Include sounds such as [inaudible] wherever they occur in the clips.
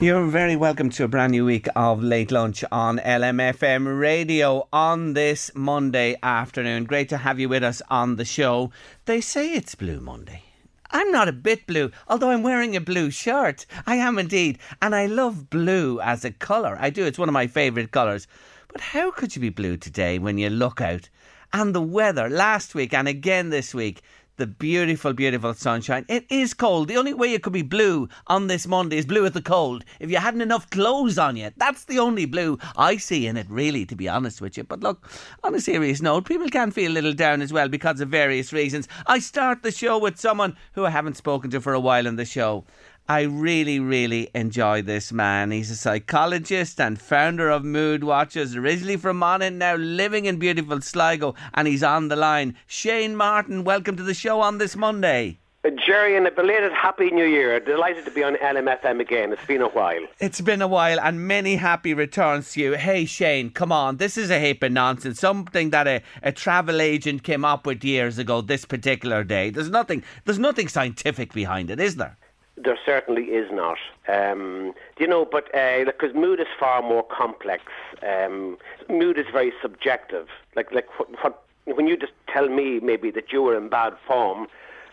You're very welcome to a brand new week of Late Lunch on LMFM radio on this Monday afternoon. Great to have you with us on the show. They say it's Blue Monday. I'm not a bit blue, although I'm wearing a blue shirt. I am indeed. And I love blue as a colour. I do. It's one of my favourite colours. But how could you be blue today when you look out? And the weather last week and again this week the beautiful, beautiful sunshine. It is cold. The only way it could be blue on this Monday is blue with the cold. If you hadn't enough clothes on you, that's the only blue I see in it, really, to be honest with you. But look, on a serious note, people can feel a little down as well because of various reasons. I start the show with someone who I haven't spoken to for a while in the show. I really, really enjoy this man. He's a psychologist and founder of Mood Watchers, originally from Monaghan, now living in beautiful Sligo, and he's on the line. Shane Martin, welcome to the show on this Monday. Uh, Gerry, and a belated Happy New Year. Delighted to be on LMFM again. It's been a while. It's been a while, and many happy returns to you. Hey, Shane, come on. This is a heap of nonsense. Something that a, a travel agent came up with years ago, this particular day. There's nothing, there's nothing scientific behind it, is there? There certainly is not. Um, you know, but because uh, mood is far more complex. Um, mood is very subjective. Like, like what, what, when you just tell me maybe that you were in bad form,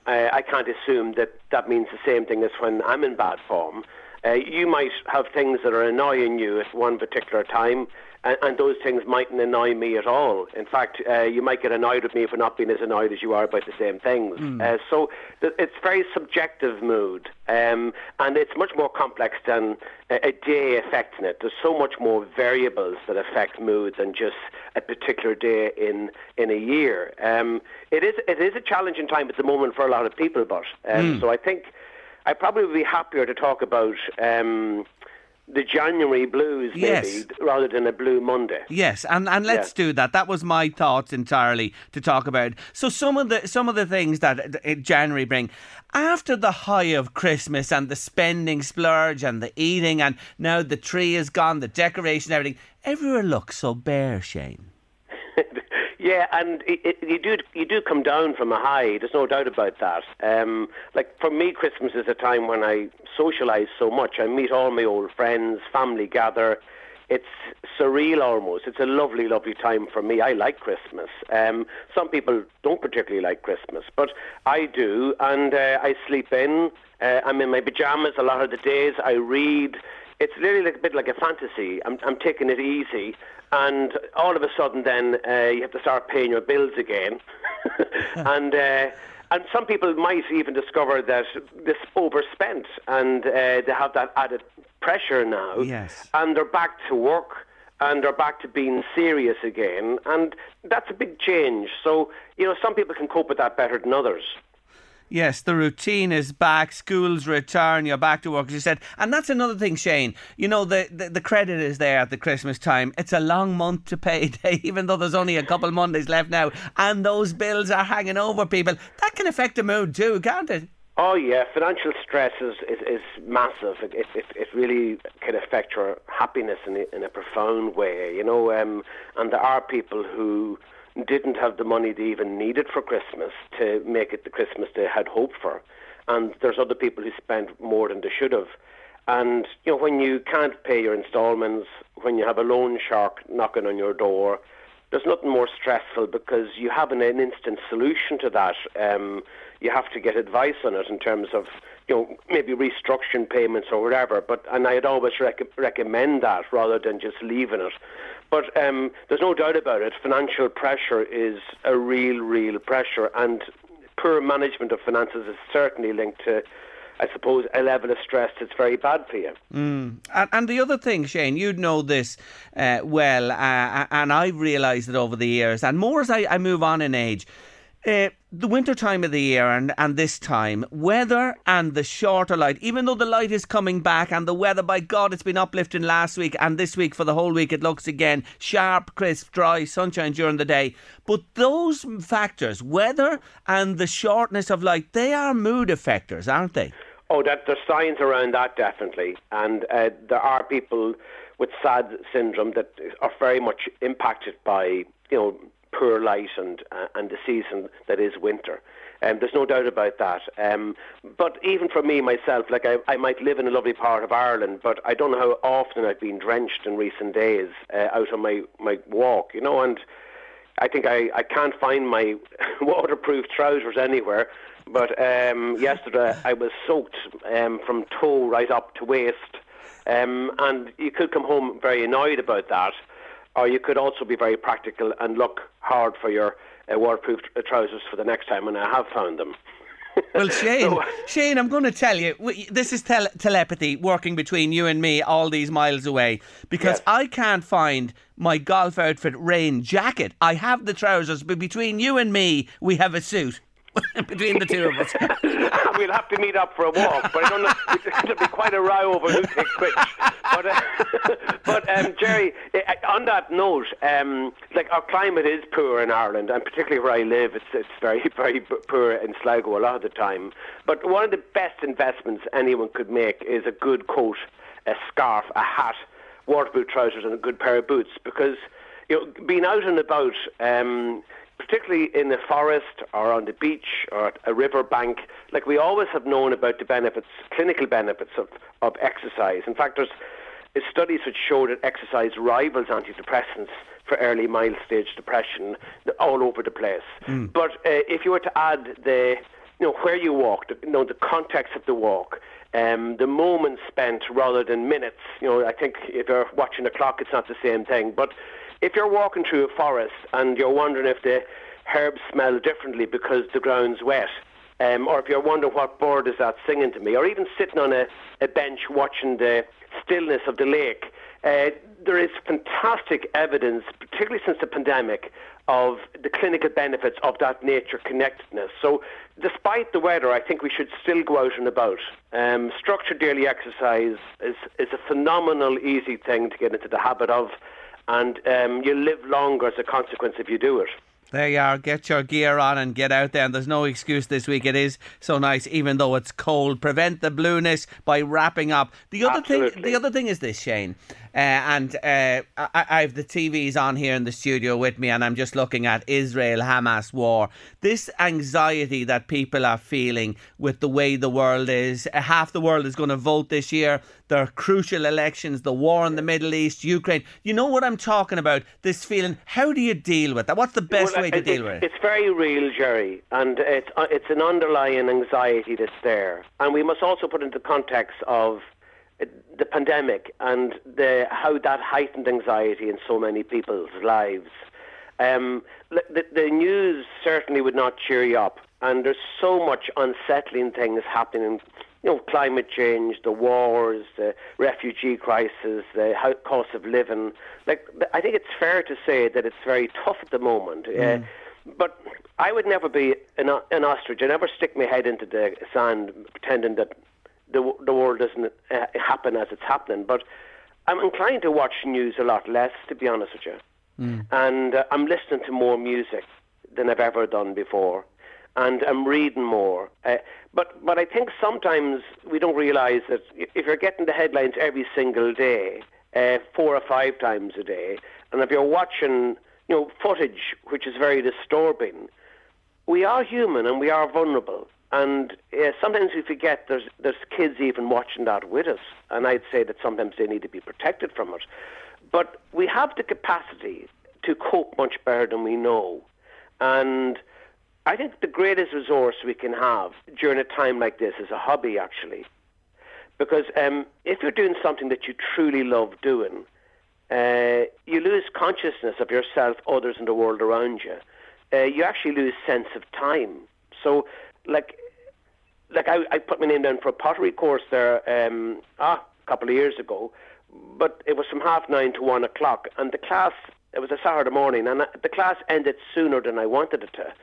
uh, I can't assume that that means the same thing as when I'm in bad form. Uh, you might have things that are annoying you at one particular time, and, and those things mightn't annoy me at all. In fact, uh, you might get annoyed with me for not being as annoyed as you are about the same things. Mm. Uh, so th- it's very subjective mood, um, and it's much more complex than a, a day affecting it. There's so much more variables that affect mood than just a particular day in in a year. Um, it is it is a challenging time at the moment for a lot of people, but um, mm. so I think I probably would be happier to talk about. Um, the January blues, maybe, yes. rather than a blue Monday. Yes, and, and let's do that. That was my thoughts entirely to talk about. So some of the some of the things that January bring after the high of Christmas and the spending splurge and the eating, and now the tree is gone, the decoration, everything. Everywhere looks so bare, Shane. Yeah, and it, it, you do you do come down from a high. There's no doubt about that. Um, like for me, Christmas is a time when I socialise so much. I meet all my old friends, family gather. It's surreal almost. It's a lovely, lovely time for me. I like Christmas. Um, some people don't particularly like Christmas, but I do, and uh, I sleep in. Uh, I'm in my pajamas a lot of the days. I read it's literally like a bit like a fantasy. I'm, I'm taking it easy, and all of a sudden, then uh, you have to start paying your bills again, [laughs] and. Uh, and some people might even discover that this overspent and uh, they have that added pressure now. Yes. And they're back to work and they're back to being serious again. And that's a big change. So, you know, some people can cope with that better than others. Yes, the routine is back. Schools return. You're back to work, as you said. And that's another thing, Shane. You know, the, the, the credit is there at the Christmas time. It's a long month to pay, [laughs] even though there's only a couple of Mondays left now. And those bills are hanging over people. That can affect the mood too, can't it? Oh yeah, financial stress is, is, is massive. It, it, it really can affect your happiness in a, in a profound way, you know. Um, and there are people who didn't have the money they even needed for Christmas to make it the Christmas they had hoped for. And there's other people who spent more than they should have. And you know, when you can't pay your instalments, when you have a loan shark knocking on your door, there's nothing more stressful because you have an, an instant solution to that. Um, you have to get advice on it in terms of you know maybe restructuring payments or whatever. But and I'd always rec- recommend that rather than just leaving it. But um, there's no doubt about it. Financial pressure is a real, real pressure, and poor management of finances is certainly linked to. I suppose a level of stress that's very bad for you. Mm. And, and, the other thing, Shane, you'd know this uh, well, uh, and I've realised it over the years, and more as I, I move on in age. Uh, the winter time of the year and, and this time, weather and the shorter light, even though the light is coming back and the weather, by God, it's been uplifting last week and this week for the whole week, it looks again sharp, crisp, dry, sunshine during the day. But those factors, weather and the shortness of light, they are mood affectors, aren't they? Oh, that there's science around that definitely, and uh, there are people with SAD syndrome that are very much impacted by you know poor light and uh, and the season that is winter. Um, there's no doubt about that. Um, but even for me myself, like I, I might live in a lovely part of Ireland, but I don't know how often I've been drenched in recent days uh, out on my, my walk, you know, and I think I, I can't find my [laughs] waterproof trousers anywhere. But um, yesterday I was soaked um, from toe right up to waist. Um, and you could come home very annoyed about that or you could also be very practical and look hard for your uh, waterproof uh, trousers for the next time, and I have found them. [laughs] Well, Shane, so, Shane, I'm going to tell you, this is tel- telepathy working between you and me all these miles away because yes. I can't find my golf outfit rain jacket. I have the trousers, but between you and me, we have a suit. [laughs] between the two of us. [laughs] we'll have to meet up for a walk, but I don't know. It'll be quite a row over who takes which. But, uh, [laughs] but um, Gerry, uh, on that note, um, like our climate is poor in Ireland, and particularly where I live, it's it's very very poor in Sligo a lot of the time. But one of the best investments anyone could make is a good coat, a scarf, a hat, waterproof trousers, and a good pair of boots, because you know, being out and about. Um, particularly in the forest or on the beach or at a river bank, like we always have known about the benefits, clinical benefits of, of exercise. In fact, there's studies which show that exercise rivals antidepressants for early mild stage depression all over the place. Mm. But uh, if you were to add the, you know, where you walk, the, you know, the context of the walk, um, the moments spent rather than minutes. You know, I think if you're watching a clock, it's not the same thing. But if you're walking through a forest and you're wondering if the herbs smell differently because the ground's wet, um, or if you're wondering what bird is that singing to me, or even sitting on a, a bench watching the stillness of the lake, uh, there is fantastic evidence, particularly since the pandemic, of the clinical benefits of that nature connectedness. So, despite the weather, I think we should still go out and about. Um, structured daily exercise is, is a phenomenal, easy thing to get into the habit of and um, you live longer as a consequence if you do it. There you are. Get your gear on and get out there. And there's no excuse this week. It is so nice, even though it's cold. Prevent the blueness by wrapping up. The other Absolutely. thing, the other thing is this, Shane. Uh, and uh, I, I, have the TVs on here in the studio with me, and I'm just looking at Israel Hamas war. This anxiety that people are feeling with the way the world is. Uh, half the world is going to vote this year. There are crucial elections, the war in the Middle East, Ukraine. You know what I'm talking about? This feeling. How do you deal with that? What's the best well, way to it, deal with it? It's very real, Gerry, and it's uh, it's an underlying anxiety that's there, and we must also put into context of the pandemic and the, how that heightened anxiety in so many people's lives. Um, the, the news certainly would not cheer you up, and there's so much unsettling things happening. You know, climate change, the wars, the refugee crisis, the cost of living. Like, I think it's fair to say that it's very tough at the moment. Mm. Uh, but I would never be an, an ostrich. I never stick my head into the sand pretending that the the world doesn't uh, happen as it's happening. But I'm inclined to watch news a lot less, to be honest with you. Mm. And uh, I'm listening to more music than I've ever done before, and I'm reading more. Uh, but but I think sometimes we don't realise that if you're getting the headlines every single day, uh, four or five times a day, and if you're watching you know footage which is very disturbing, we are human and we are vulnerable. And uh, sometimes we forget there's there's kids even watching that with us, and I'd say that sometimes they need to be protected from it. But we have the capacity to cope much better than we know, and I think the greatest resource we can have during a time like this is a hobby, actually, because um, if you're doing something that you truly love doing, uh, you lose consciousness of yourself, others, and the world around you. Uh, you actually lose sense of time. So, like like I, I put my name down for a pottery course there um, ah, a couple of years ago, but it was from half nine to one o'clock, and the class it was a Saturday morning, and the class ended sooner than I wanted it to.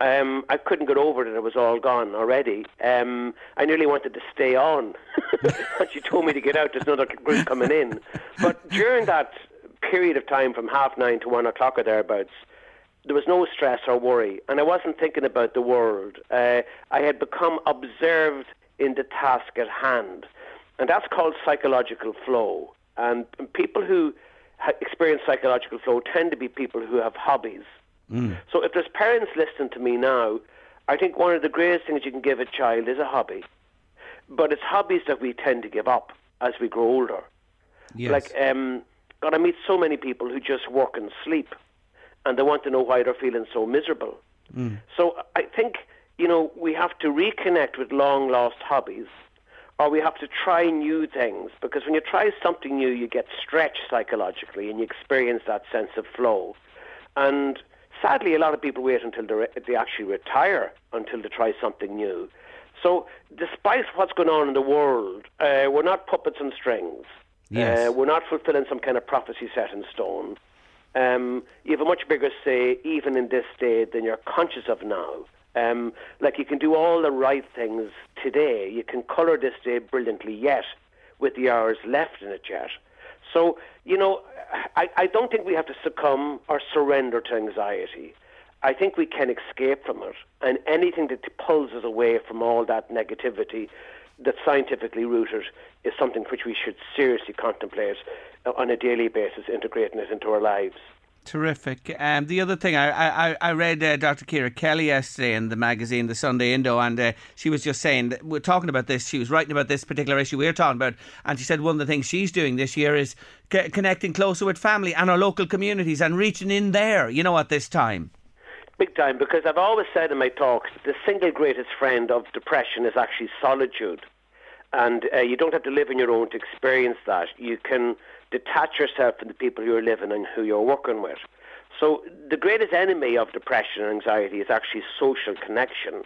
Um, I couldn't get over that it was all gone already. Um, I nearly wanted to stay on. [laughs] and she told me to get out. There's another group coming in. But during that period of time from half nine to one o'clock or thereabouts, there was no stress or worry. And I wasn't thinking about the world. Uh, I had become observed in the task at hand. And that's called psychological flow. And people who experience psychological flow tend to be people who have hobbies. Mm. So if there's parents listening to me now, I think one of the greatest things you can give a child is a hobby. But it's hobbies that we tend to give up as we grow older. Yes. Like, um, God, I meet so many people who just work and sleep, and they want to know why they're feeling so miserable. Mm. So I think, you know, we have to reconnect with long lost hobbies or we have to try new things because when you try something new, you get stretched psychologically and you experience that sense of flow. And sadly, a lot of people wait until they actually retire until they try something new. So, despite what's going on in the world, uh, we're not puppets and strings. Yes. Uh, we're not fulfilling some kind of prophecy set in stone. Um, you have a much bigger say, even in this day, than you're conscious of now. Um, like you can do all the right things today. You can colour this day brilliantly yet, with the hours left in it yet. So, you know, I, I don't think we have to succumb or surrender to anxiety. I think we can escape from it. And anything that pulls us away from all that negativity that's scientifically rooted is something which we should seriously contemplate on a daily basis, integrating it into our lives. Terrific. Um, the other thing, I I, I read uh, Dr. Ciara Kelly yesterday in the magazine, the Sunday Indo, and uh, she was just saying that we're talking about this. She was writing about this particular issue we're talking about, and she said one of the things she's doing this year is c- connecting closer with family and our local communities and reaching in there. You know, at this time. Big time, because I've always said in my talks the single greatest friend of depression is actually solitude, and uh, you don't have to live on your own to experience that. You can detach yourself from the people you're living and who you're working with. So the greatest enemy of depression and anxiety is actually social connection.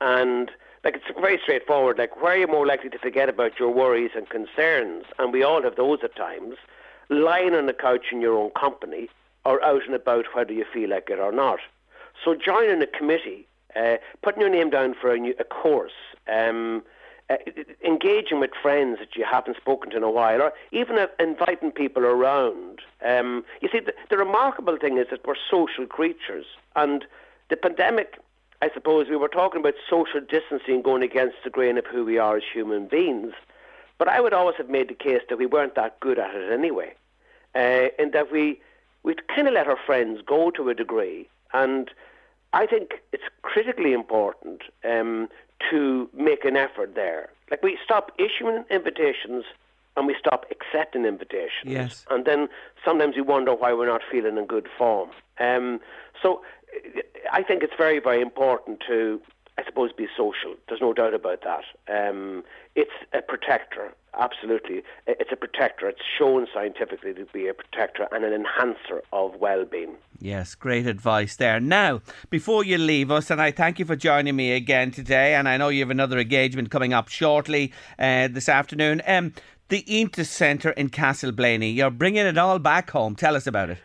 And like it's very straightforward. Like where are you more likely to forget about your worries and concerns? And we all have those at times. Lying on the couch in your own company or out and about whether you feel like it or not. So joining a committee, uh, putting your name down for a, new, a course, um, uh, engaging with friends that you haven't spoken to in a while, or even uh, inviting people around. Um, you see, the, the remarkable thing is that we're social creatures, and the pandemic. I suppose we were talking about social distancing going against the grain of who we are as human beings. But I would always have made the case that we weren't that good at it anyway, uh, and that we we kind of let our friends go to a degree. And I think it's critically important um, to make an effort there. Like we stop issuing invitations and we stop accepting invitations. Yes. And then sometimes we wonder why we're not feeling in good form. Um, so I think it's very, very important to, I suppose, be social. There's no doubt about that. Um, it's a protector, absolutely. It's a protector. It's shown scientifically to be a protector and an enhancer of well-being. Yes, great advice there. Now, before you leave us, and I thank you for joining me again today, and I know you have another engagement coming up shortly uh, this afternoon. Um, the Íontas Centre in Castleblayney, you're bringing it all back home. Tell us about it.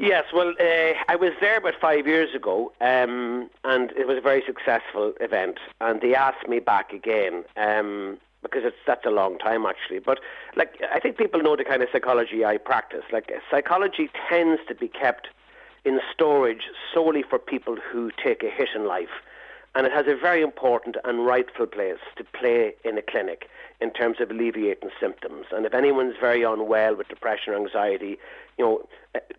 Yes, well, uh, I was there about five years ago, um, and it was a very successful event. And they asked me back again um, because it's that's a long time actually. But like, I think people know the kind of psychology I practice. Like, psychology tends to be kept in storage solely for people who take a hit in life, and it has a very important and rightful place to play in a clinic in terms of alleviating symptoms. And if anyone's very unwell with depression or anxiety, you know,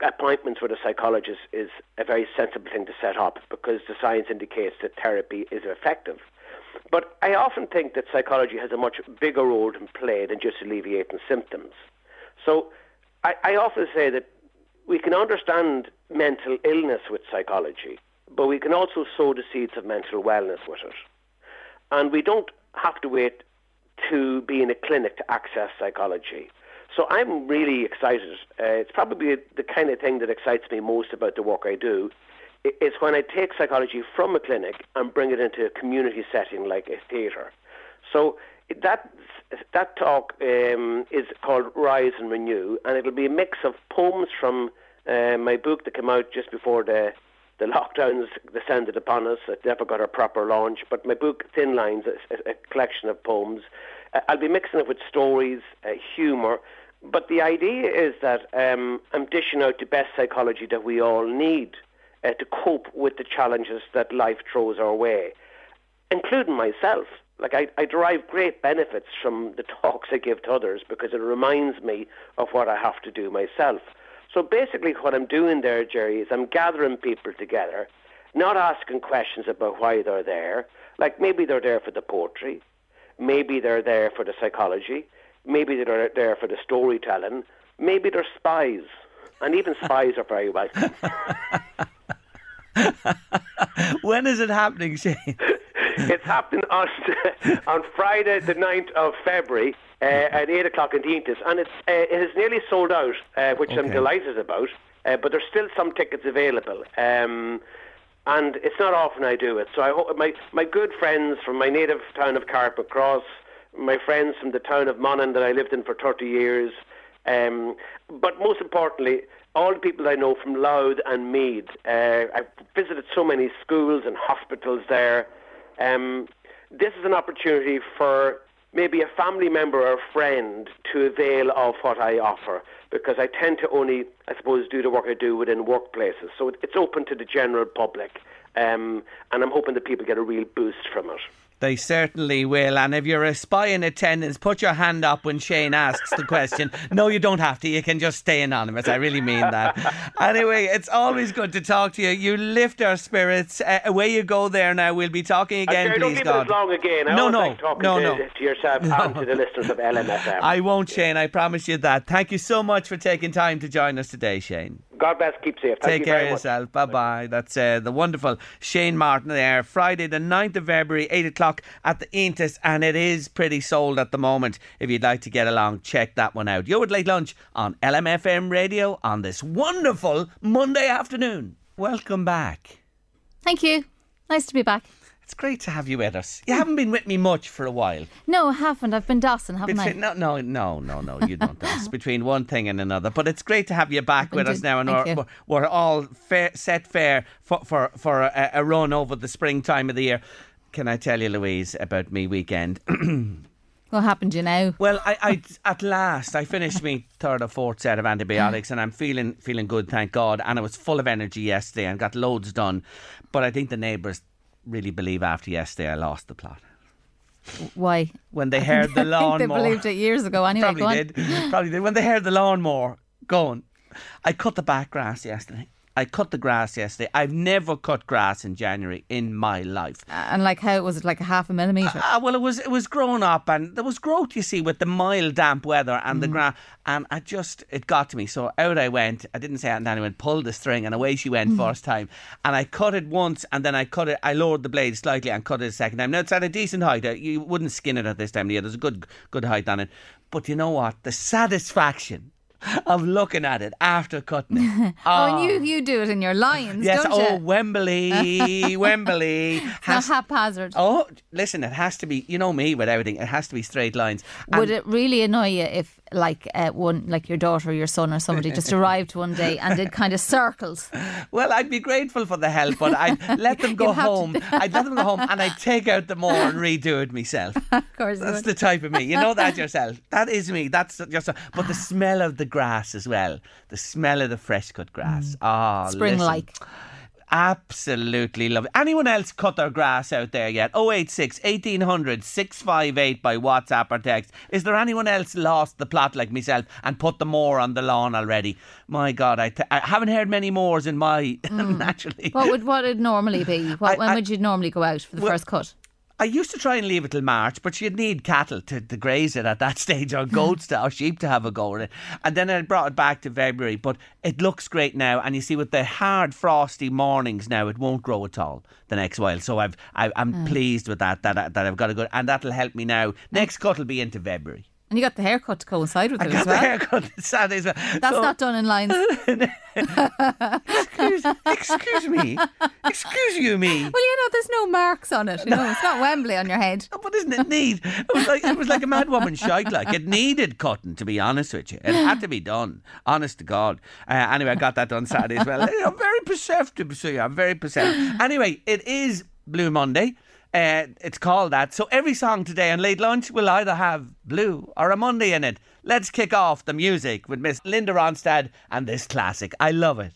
appointments with a psychologist is a very sensible thing to set up because the science indicates that therapy is effective. But I often think that psychology has a much bigger role to play than just alleviating symptoms. So I, I often say that we can understand mental illness with psychology, but we can also sow the seeds of mental wellness with it. And we don't have to wait to be in a clinic to access psychology. So I'm really excited. Uh, it's probably the kind of thing that excites me most about the work I do. is when I take psychology from a clinic and bring it into a community setting like a theatre. So that that talk um, is called Rise and Renew, and it'll be a mix of poems from uh, my book that came out just before the the lockdowns descended upon us. It never got a proper launch. But my book, Thin Lines, is a, collection of poems. Uh, I'll be mixing it with stories, uh, humour. But the idea is that um, I'm dishing out the best psychology that we all need uh, to cope with the challenges that life throws our way, including myself. Like I, I derive great benefits from the talks I give to others because it reminds me of what I have to do myself. So basically, what I'm doing there, Gerry, is I'm gathering people together, not asking questions about why they're there. Like maybe they're there for the poetry, maybe they're there for the psychology, maybe they're there for the storytelling, maybe they're spies, and even spies are very welcome. [laughs] when is it happening, Shane? [laughs] it's happening on [laughs] on Friday, the 9th of February uh, at 8 o'clock in the Íontas. And it's, uh, it is nearly sold out, uh, which okay. I'm delighted about. Uh, but there's still some tickets available. Um, and it's not often I do it. So I hope my, my good friends from my native town of Carrickmacross, my friends from the town of Monaghan that I lived in for 30 years, um, but most importantly, all the people I know from Louth and Meath. Uh, I've visited so many schools and hospitals there. Um, this is an opportunity for maybe a family member or a friend to avail of what I offer because I tend to only, I suppose, do the work I do within workplaces. So it's open to the general public. Um, and I'm hoping that people get a real boost from it. They certainly will. And if you're a spy in attendance, put your hand up when Shane asks the question. [laughs] no, you don't have to. You can just stay anonymous. I really mean that. [laughs] anyway, it's always good to talk to you. You lift our spirits. Uh, away you go there now. We'll be talking again, okay, please, don't. It long again. I no, no, like no, to, no. to yourself no. and to the listeners of LMFM. I won't, Shane. I promise you that. Thank you so much for taking time to join us today, Shane. God bless. Keep safe. Thank Take you care of yourself. Bye bye. That's uh, the wonderful Shane Martin there. Friday, the 9th of February, 8 o'clock at the Íontas, and it is pretty sold at the moment. If you'd like to get along, check that one out. You're at Late Lunch on LMFM Radio on this wonderful Monday afternoon. Welcome back. Thank you. Nice to be back. It's great to have you with us. You mm. haven't been with me much for a while. No, I haven't. I've been Dawson, haven't Between, I? No, no, no, no, no. You don't dance [laughs] between one thing and another. But it's great to have you back with us now, and we're, we're, all fair, set fair for for for a, a run over the springtime of the year. Can I tell you, Louise, about me weekend? [clears throat] What happened, you know? Well, I, I [laughs] at last I finished my third or fourth set of antibiotics, and I'm feeling feeling good, thank God. And I was full of energy yesterday and got loads done. But I think the neighbours really believe after yesterday I lost the plot. Why? When they heard the [laughs] lawnmower. they believed it years ago anyway. Probably did. Probably did. When they heard the lawnmower going, I cut the back grass yesterday. I cut the grass yesterday. I've never cut grass in January in my life. Uh, and like how was it like a half a millimetre? Uh, well, it was it was grown up, and there was growth. You see, with the mild, damp weather and mm. the grass, and I just it got to me. So out I went. I didn't say it, and then I went pull the string, and away she went mm. first time. And I cut it once, and then I cut it. I lowered the blade slightly and cut it a second time. Now it's at a decent height. Uh, you wouldn't skin it at this time of year. There's a good good height on it. But you know what? The satisfaction [laughs] of looking at it after cutting it. [laughs] oh, and you you do it in your lines, yes, don't oh, you? Wembley, [laughs] Wembley. Has, Not haphazard. Oh, listen, it has to be. You know me with everything. It has to be straight lines. Would it really annoy you if, like, uh, one like your daughter or your son or somebody just arrived one day and did kind of circles? Well, I'd be grateful for the help, but I'd let them go home. I'd let them go home and I'd take out the mower and redo it myself. of course, that's the type of me. You know that yourself. That is me. That's just. A, but the smell of the grass as well. The smell of the fresh cut grass. Ah, mm. spring like. Absolutely love it. Anyone else cut their grass out there yet? 086 1800 658 by WhatsApp or text. Is there anyone else lost the plot like myself and put the mower on the lawn already? My God, I, t- I haven't heard many mores in my [laughs] mm. naturally. What would what would normally be? [laughs] What, I, when I, would you normally go out for the well, first cut? I used to try and leave it till March, but you'd need cattle to, to graze it at that [laughs] stage, or goats to, or sheep to have a go at it. And then I brought it back to February, but it looks great now. And you see, with the hard, frosty mornings now, it won't grow at all the next while. So I've, I, am mm. pleased with that, that, that I've got a good, and that'll help me now. Next cut will be into February. And you got the haircut to coincide with I it got as the well. haircut Saturday as well. That's So- not done in lines. excuse, excuse me. Excuse you me. Well, you know, there's no marks on it. You know, it's not Wembley on your head. Oh, But isn't it neat? It was like it was like a mad woman shite. Like it needed cutting, to be honest with you. It had to be done. Honest to God. Uh, anyway, I got that done Saturday as well. I'm very perceptive, so yeah, I'm very perceptive. Anyway, it is Blue Monday. Uh, it's called that. So every song today on late lunch will either have blue or a Monday in it. Let's kick off the music with Miss Linda Ronstadt and this classic. I love it.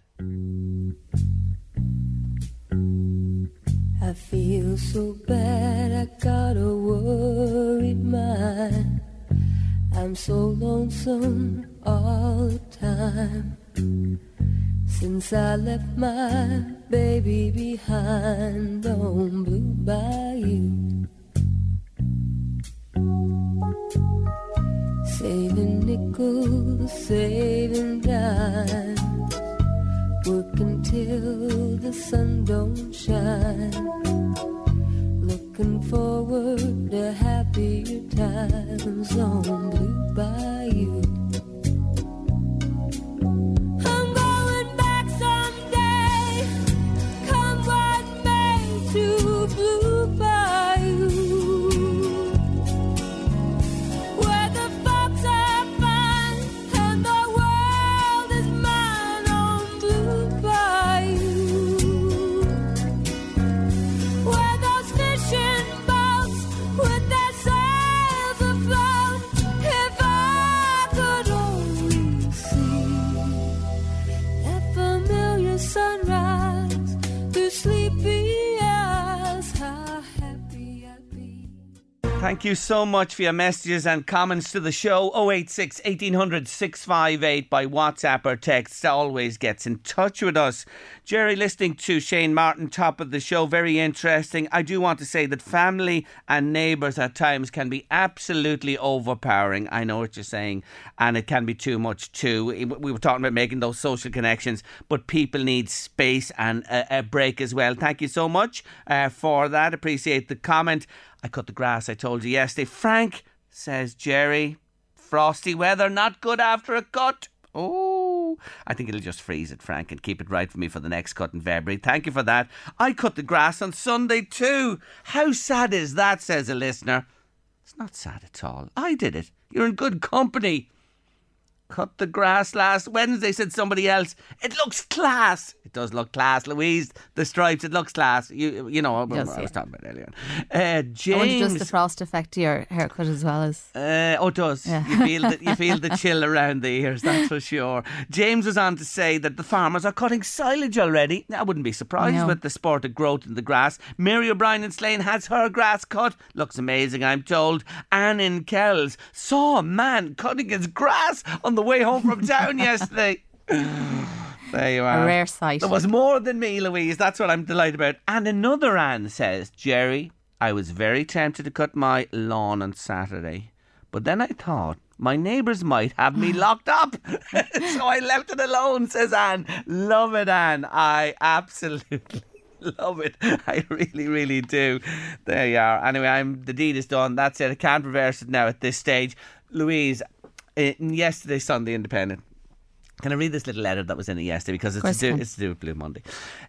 I feel so bad, I got a worried mind. I'm so lonesome all the time. Since I left my baby behind on Blue Bayou. Saving nickels, saving dimes. Working till the sun don't shine. Looking forward to happier times on Blue Bayou. Blue Thank you so much for your messages and comments to the show. 086 1800 658 by WhatsApp or text always gets in touch with us. Gerry, listening to Shane Martin, top of the show, very interesting. I do want to say that family and neighbours at times can be absolutely overpowering. I know what you're saying, and it can be too much too. We were talking about making those social connections, but people need space and a, a break as well. Thank you so much uh, for that. Appreciate the comment. I cut the grass, I told you yesterday. Frank says, Gerry, frosty weather, not good after a cut. Oh, I think it'll just freeze it, Frank, and keep it right for me for the next cut in February. Thank you for that. I cut the grass on Sunday too. How sad is that, says a listener. It's not sad at all. I did it. You're in good company. Cut the grass last Wednesday, said somebody else. It looks class. It does look class, Louise. The stripes, it looks class. You, you know, Yes, I was talking about earlier. Uh, I wonder James. does the frost affect your haircut as well as. Uh, oh, it does. Yeah. You feel the, you feel the [laughs] chill around the ears, that's for sure. James was on to say that the farmers are cutting silage already. I wouldn't be surprised No. with the sport of growth in the grass. Mary O'Brien in Slane has her grass cut. Looks amazing, I'm told. Anne in Kells saw a man cutting his grass on the way home from town yesterday. [sighs] There you are. A rare sight. There was more than me, Louise. That's what I'm delighted about. And another Anne says, Gerry, I was very tempted to cut my lawn on Saturday, but then I thought my neighbours might have me locked up. [laughs] so I left it alone, says Anne. Love it, Anne. I absolutely. [laughs] Love it. I really, really do. There you are. Anyway, I'm the deed is done. That's it. I can't reverse it now at this stage. Louise, in yesterday's Sunday Independent, can I read this little letter that was in it yesterday because it's, to do, it's to do with Blue Monday.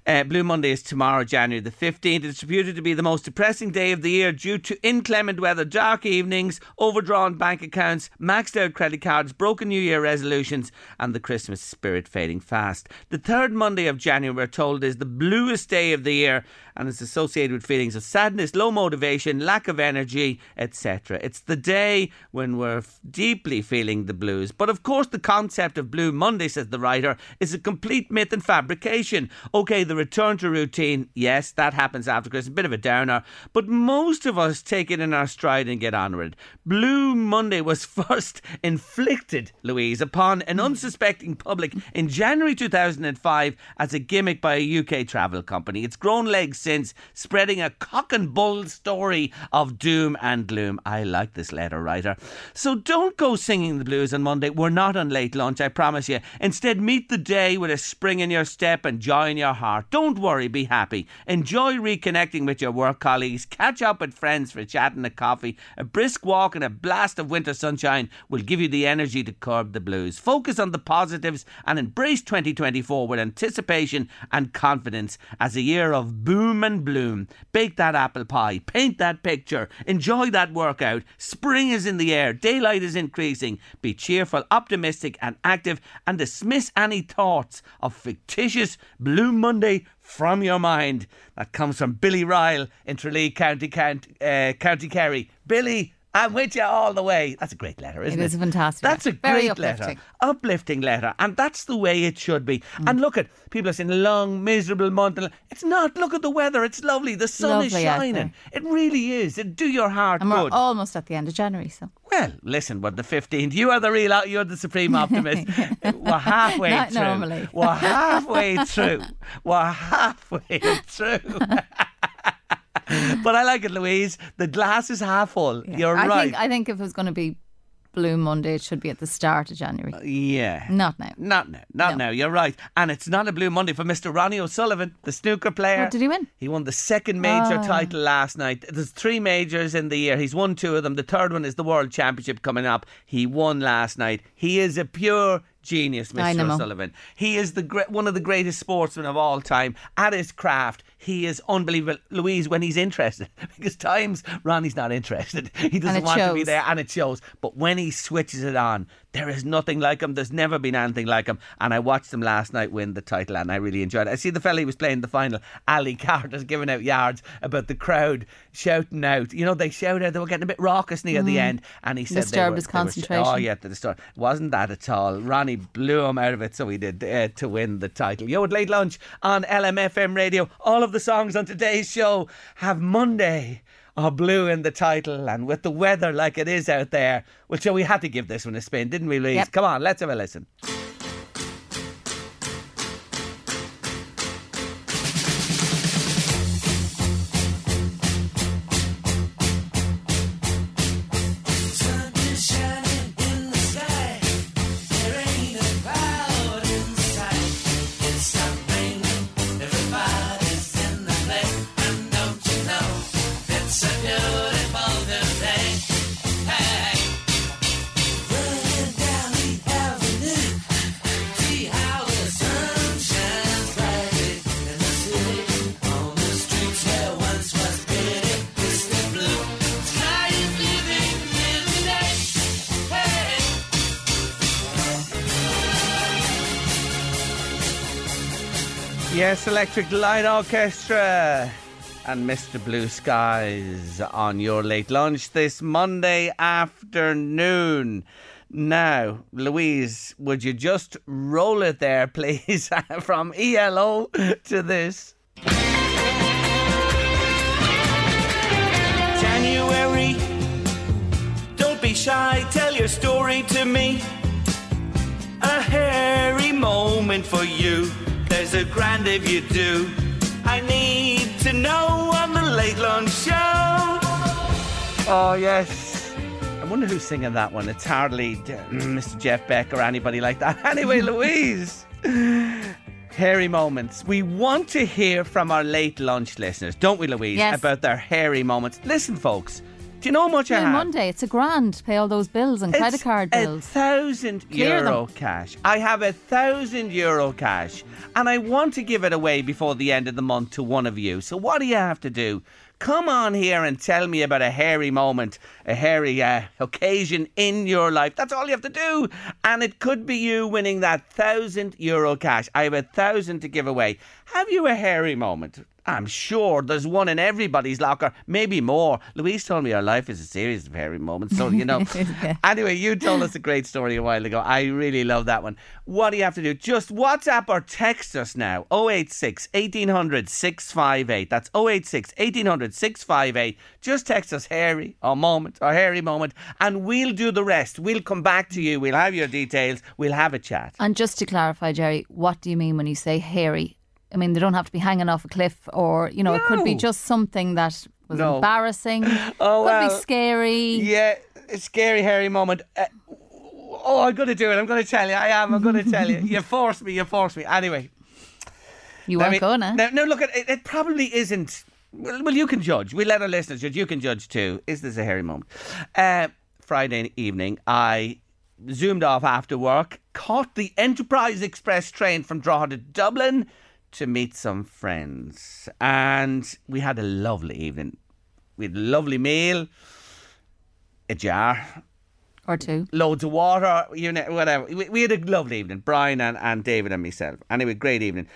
Uh, Blue Monday is tomorrow, January the 15th. It's reputed to be the most depressing day of the year due to inclement weather, dark evenings, overdrawn bank accounts, maxed out credit cards, broken New Year resolutions, and the Christmas spirit fading fast. The third Monday of January, we're told, is the bluest day of the year and is associated with feelings of sadness, low motivation, lack of energy, etc. It's the day when we're f- deeply feeling the blues. But of course, the concept of Blue Monday, says the writer, is a complete myth and fabrication. Okay, the return to routine, yes, that happens after Christmas, a bit of a downer, but most of us take it in our stride and get on with it. Blue Monday was [laughs] first inflicted, Louise, upon an hmm. unsuspecting public in January 2005 as a gimmick by a UK travel company. It's grown legs since, spreading a cock and bull story of doom and gloom. I like this letter writer. So don't go singing the blues on Monday. We're not on late lunch, I promise you. Instead, meet the day with a spring in your step and joy in your heart. Don't worry, be happy. Enjoy reconnecting with your work colleagues. Catch up with friends for a chat and a coffee. A brisk walk and a blast of winter sunshine will give you the energy to curb the blues. Focus on the positives and embrace 2024 with anticipation and confidence as a year of boom and bloom. Bake that apple pie, paint that picture, enjoy that workout. Spring is in the air, daylight is increasing. Be cheerful, optimistic, and active, and dismiss any thoughts of fictitious Blue Monday from your mind. That comes from Billy Ryle in Tralee, County, County, uh, County Kerry. Billy, I'm with you all the way. That's a great letter, isn't It it? is a fantastic That's a. Very great uplifting. letter. Uplifting letter. And that's the way it should be. Mm. And look at people are saying long, miserable month. It's not. Look at the weather. It's lovely. The sun is Lovely out shining. It really is. It do your heart And we're almost at the end of January, so Well, listen, but the 15th, you are the real, you're the supreme [laughs] optimist. We're halfway Not through. normally. We're halfway through. We're halfway [laughs] through. [laughs] [laughs] but I like it, Louise. The glass is half full. You're I right. think I think if it was going to be Blue Monday, it should be at the start of January. yeah. Not now. Not now. Not No. now. You're right. And it's not a Blue Monday for Mr. Ronnie O'Sullivan, the snooker player. What did he win? He won the second major Ah. title last night. There's three majors in the year. He's won two of them. The third one is the World Championship coming up. He won last night. He is a pure genius, Mr. Dynamo. O'Sullivan. He is the one of the greatest sportsmen of all time at his craft. He is unbelievable, Louise, when he's interested. [laughs] Because times Ronnie's not interested. [laughs] He doesn't want to be there, and it shows. But when he switches it on, there is nothing like him. There's never been anything like him. And I watched him last night win the title, and I really enjoyed it. I see the fella he was playing the final, Ali Carter's giving out yards about the crowd shouting out. You know, they shout out. They were getting a bit raucous near the end, and he said Disturbed were- his were concentration. oh yeah, the disturb. Wasn't that at all? Ronnie blew him out of it, so he did uh, to win the title. Yo, at late lunch on LMFM radio. All of the songs on today's show have Monday or blue in the title, and with the weather like it is out there, well, so we had to give this one a spin, didn't we, Louise? Yep. Come on, let's have a listen. Electric Light Orchestra and Mr. Blue Skies on your late lunch this Monday afternoon. Now, Louise, would you just roll it there, [laughs] please, from ELO to this? January. Don't be shy, tell your story to me. A hairy moment for you. There's a grand if you do. I need to know on the late lunch show. Oh, yes. I wonder who's singing that one. It's hardly uh, Mr. Jeff Beck or anybody like that. [laughs] Anyway, [laughs] Louise. Hairy moments. We want to hear from our late lunch listeners, don't we, Louise? Yes. About their hairy moments. Listen, folks. Do you know how much I Blue have? Monday, it's a grand. Pay all those bills and credit It's card A bills. thousand Clear them. cash. I have a thousand euro cash, and I want to give it away before the end of the month to one of you. So what do you have to do? Come on here and tell me about a hairy moment, a hairy uh, occasion in your life. That's all you have to do, and it could be you winning that thousand euro cash. I have a thousand to give away. Have you a hairy moment? I'm sure there's one in everybody's locker, maybe more. Louise told me her life is a series of hairy moments, so you know. [laughs] Yeah. Anyway, you told us a great story a while ago. I really love that one. What do you have to do? Just WhatsApp or text us now 086 1800 658. That's 086 1800 658. Just text us hairy or moment or hairy moment and we'll do the rest. We'll come back to you. We'll have your details. We'll have a chat. And just to clarify, Gerry, what do you mean when you say hairy? I mean, they don't have to be hanging off a cliff or, you know, it could be just something that was No. embarrassing, [laughs] Oh, could well, be scary. Yeah, a scary hairy moment. Uh, Oh, I'm going to do it. I'm going to tell you. I am. I'm going to tell you. You [laughs] forced me. You forced me. Anyway. You weren't going to. Now look, it, it probably isn't. Well, well, you can judge. We let our listeners judge. You can judge too. Is this a hairy moment? Uh, Friday evening, I zoomed off after work, caught the Enterprise Express train from Drogheda to Dublin to meet some friends, and we had a lovely evening. We had a lovely meal, a jar, Or two. loads of water, you know, whatever. We, we had a lovely evening, Brian and, and David and myself. Anyway, great evening.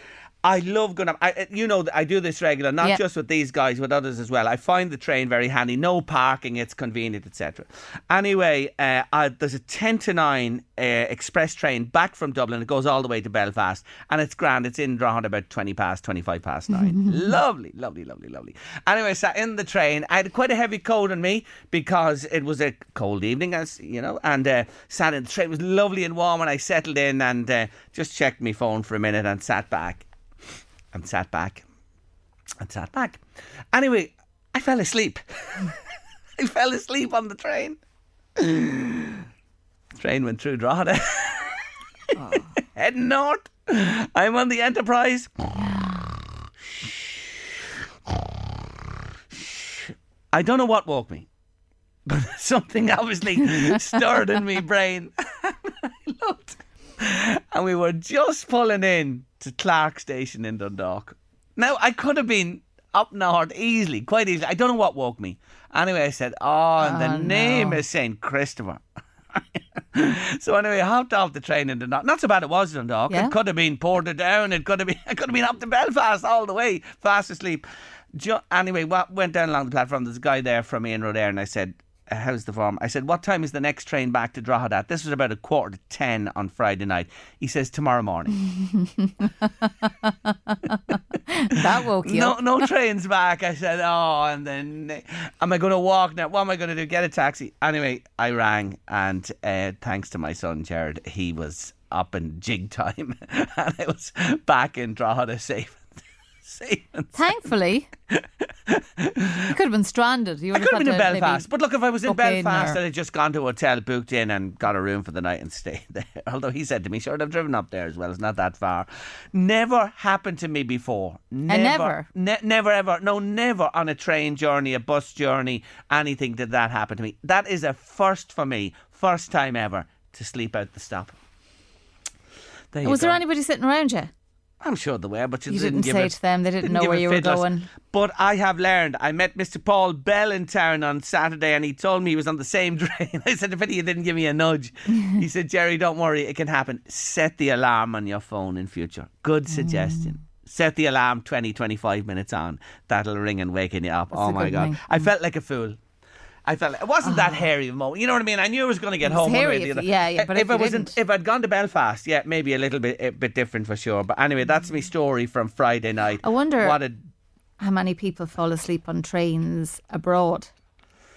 I love going up. I, you know, I do this regular, not Yeah. just with these guys, with others as well. I find the train very handy. No parking, it's convenient, etc. Anyway, uh, I, there's a ten to nine uh, express train back from Dublin. It goes all the way to Belfast, and it's grand. It's in Drogheda about twenty past, twenty five past nine. [laughs] lovely, lovely, lovely, lovely. Anyway, sat in the train. I had quite a heavy coat on me because it was a cold evening, as you know, and uh, sat in the train. It was lovely and warm, and I settled in and uh, just checked my phone for a minute and sat back and sat back and sat back. Anyway, I fell asleep. [laughs] I fell asleep on the train. [sighs] train went through Drogheda. [laughs] Heading north. I'm on the Enterprise. [sighs] I don't know what woke me, but [laughs] something obviously stirred in my brain. I looked, [laughs] and we were just pulling in to Clarke Station in Dundalk. Now I could have been up north easily, quite easily. I don't know what woke me. Anyway, I said, "Oh, and the Oh, name is Saint Christopher." [laughs] so anyway, I hopped off the train in Dundalk. Not so bad it was Dundalk. Yeah. It could have been Portadown. It could have been. [laughs] I could have been up to Belfast all the way, fast asleep. Ju- anyway, wa- went down along the platform. There's a guy there from Iarnród Éireann, and I said, "Uh, "How's the form?" I said, "What time is the next train back to Drogheda?" This was about a quarter to ten on Friday night. He says, "Tomorrow morning." [laughs] [laughs] That woke you no, up. no [laughs] trains back. I said, "Oh," and then am I going to walk now? What am I going to do? Get a taxi? Anyway, I rang, and uh, thanks to my son Jared, he was up in jig time, and I was back in Drogheda safe. And Thankfully, you could have been stranded. You I could have been in Belfast, but look, if I was in Belfast, I'd have just gone to a hotel, booked in, and got a room for the night and [laughs] stayed there. Although he said to me, "Sure, I've driven up there as well. It's not that far." Never happened to me before. Never, never? ne- never ever. No, never on a train journey, a bus journey, anything did that happen to me. That is a first for me. First time ever to sleep out the stop. There Was there anybody sitting around you? I'm sure there were, but you, You didn't give say it- to them, they didn't know where you were going. But I have learned. I met Mr. Paul Bell in town on Saturday, and he told me he was on the same [laughs] train. I said, "If you didn't give me a nudge," he said, "Gerry, don't worry, it can happen. Set the alarm on your phone in future. Good suggestion." Mm. Set the alarm 20, 25 minutes on. That'll ring and waken you up. That's oh my God. thing. I felt like a fool. I felt like, it wasn't that oh. hairy of a moment. You know what I mean? I knew I was going to get home hairy if- other. yeah, yeah, but if I you wasn't, if I'd gone to Belfast, yeah, maybe a little bit, a bit different for sure. But anyway, that's mm. my story from Friday night. I wonder- what a How many people fall asleep on trains abroad?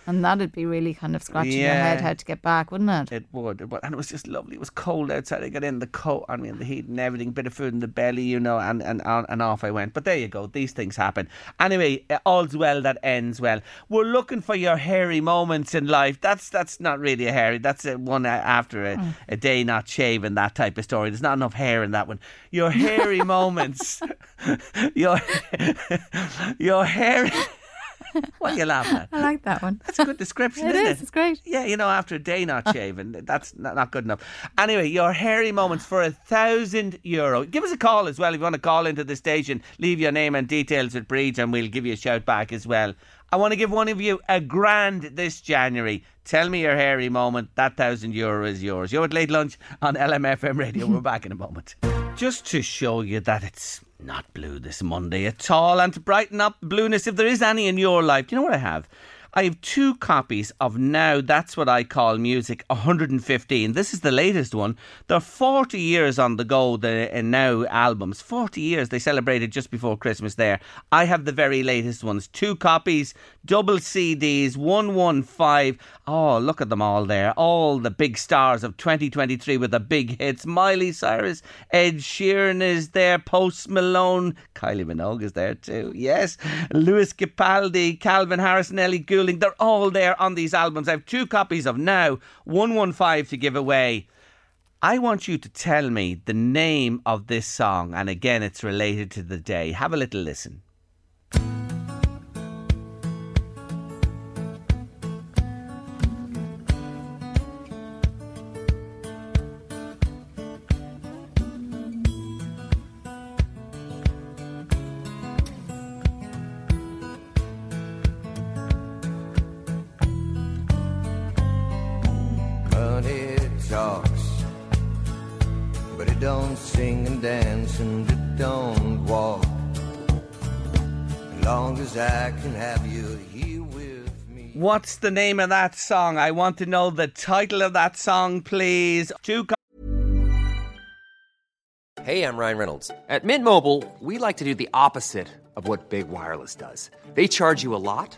And that'd be really kind of scratching your head how to get back, wouldn't it? It would, it would, and it was just lovely. It was cold outside. I got in the coat on me and the heat and everything, bit of food in the belly, you know, and and and off I went. But there you go. These things happen. Anyway, uh, all's well that ends well. We're looking for your hairy moments in life. That's that's not really a hairy. That's a one after a, a day not shaving. That type of story. There's not enough hair in that one. Your hairy moments. [laughs] [laughs] your [laughs] your hairy. What are you laughing at? I like that one. That's a good description, [laughs] It isn't is, it? it's great. Yeah, you know, after a day not [laughs] shaving, that's not, not good enough. Anyway, your hairy moments for a thousand euro. Give us a call as well if you want to call into the station. Leave your name and details with Breeds, and we'll give you a shout back as well. I want to give one of you a grand this January. Tell me your hairy moment. That thousand euro is yours. You're at late lunch on LMFM Radio. We're [laughs] back in a moment. Just to show you that it's not blue this Monday at all, and to brighten up blueness, if there is any in your life, do you know what I have? I have two copies of Now That's What I Call Music 115. This is the latest one. They're 40 years on the go, the uh, Now albums. 40 years. They celebrated just before Christmas there. I have the very latest ones. Two copies, double CDs, 115. Oh, look at them all there. All the big stars of 2023 with the big hits. Miley Cyrus, Ed Sheeran is there, Post Malone, Kylie Minogue is there too. Yes, Lewis Capaldi, Calvin Harris, Nelly Goulding. They're all there on these albums. I have two copies of Now, 115 to give away. I want you to tell me the name of this song, and again, it's related to the day. Have a little listen. Don't sing and dance and it don't walk. As long as I can have you here with me. What's the name of that song? I want to know the title of that song, please. Two co- Hey, I'm Ryan Reynolds. At Mint Mobile, we like to do the opposite of what Big Wireless does. They charge you a lot,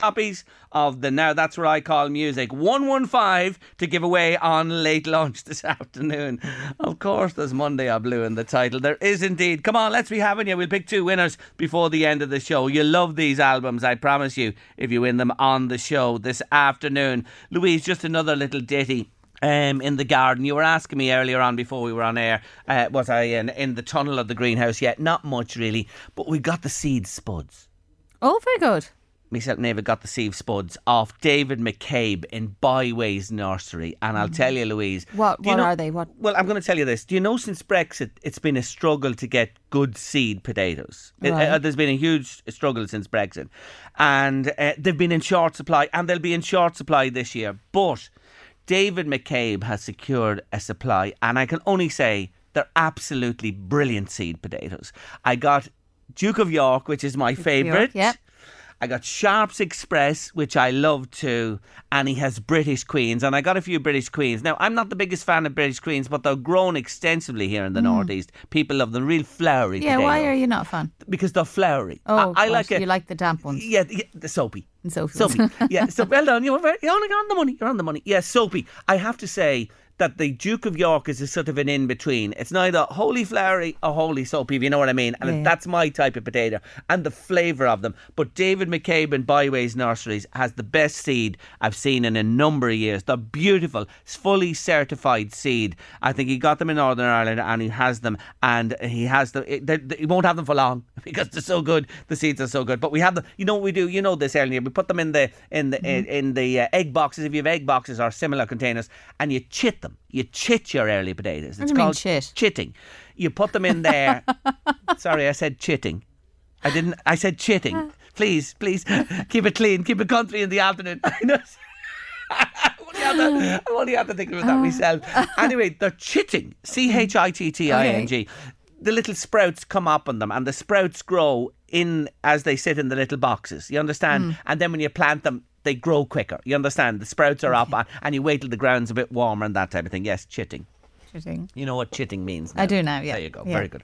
copies of the Now That's What I Call Music 115 to give away on late lunch [laughs] this afternoon. Of course, there's Monday I Blue in the title. There is indeed. Come on, let's be having you. We'll pick two winners before the end of the show. You love these albums, I promise you, if you win them on the show this afternoon. Louise, just another little ditty. Um, in the garden, you were asking me earlier on before we were on air. Uh, was I in in the tunnel of the greenhouse yet? Not much really, but we got the seed spuds Oh, very good. Myself and Ava got the sieve spuds off David McCabe in Byways Nursery. And I'll tell you, Louise. Mm. What- you what know- are they? What- Well, I'm going to tell you this. Do you know since Brexit, it's been a struggle to get good seed potatoes? It- Right. uh, there's been a huge struggle since Brexit. And uh, they've been in short supply, and they'll be in short supply this year. But David McCabe has secured a supply, and I can only say they're absolutely brilliant seed potatoes. I got Duke of York, which is my favourite. yep. I got Sharpe's Express, which I love too, and he has British Queens, and I got a few British Queens. Now, I'm not the biggest fan of British Queens, but they're grown extensively here in the Northeast. People love them, real floury. Mm. Yeah, why potato. are you not a fan? Because they're floury. Oh, I, I like it. You like the damp ones. Yeah, yeah, the soapy. And soapy Soapy. yeah, so [laughs] well done. You're, very, you're on the money. You're on the money. Yeah, soapy. I have to say that the Duke of York is a sort of an in between. It's neither wholly floury or wholly soapy, if you know what I mean. And Yeah. that's my type of potato and the flavour of them. But David McCabe in Byways Nurseries has the best seed I've seen in a number of years. They're beautiful, it's fully certified seed. I think he got them in Northern Ireland and he has them, and he has them. They, they, he won't have them for long [laughs] because they're so good. The seeds are so good. But we have them. You know what we do? You know this earlier. We put them in the in the in, in the uh, egg boxes. If you have egg boxes or similar containers, and you chit them. You chit your early potatoes. It's called chit? chitting. You put them in there. [laughs] Sorry, I said chitting. I didn't. I said chitting. Please, please [laughs] keep it clean. Keep it country in the afternoon. [laughs] I know. I only have to- only have to think about that myself. Anyway, they're chitting. C H I T T I N G. The little sprouts come up on them, and the sprouts grow in as they sit in the little boxes. You understand? And then when you plant them, they grow quicker. You understand? The sprouts are up, and- you wait till the ground's a bit warmer and that type of thing. Yes, chitting. Interesting. You know what chitting means? I do now, yeah. There you go. Yeah. Very good.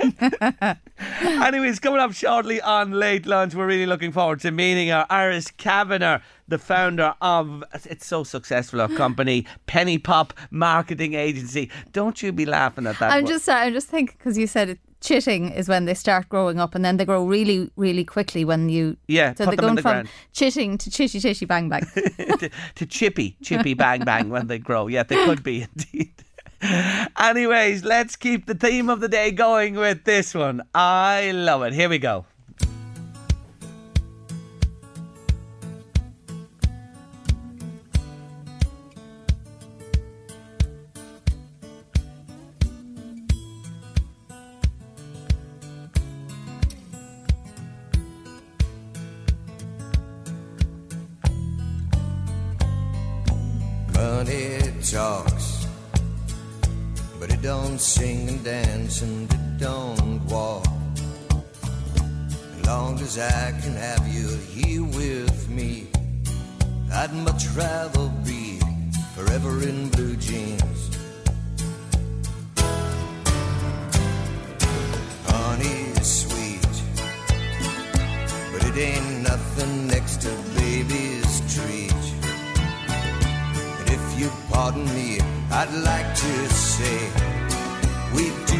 [laughs] Anyways, coming up shortly on Late Lunch, we're really looking forward to meeting our Iris Kavanagh, the founder of, it's so successful, a company, Penny Pop Marketing Agency. Don't you be laughing at that. I'm wo- just I'm just thinking because you said it, chitting is when they start growing up and then they grow really, really quickly when you. Yeah, So they're going the from ground. chitting to chitty chitty bang bang. [laughs] to, to chippy, chippy bang bang when they grow. Yeah, they could be indeed. Anyways, let's keep the theme of the day going with this one. I love it. Here we go. Sing and dance and don't walk. As long as I can have you here with me, I'd much rather be forever in blue jeans. Honey's sweet, but it ain't nothing next to baby's treat. And if you pardon me, I'd like to say we do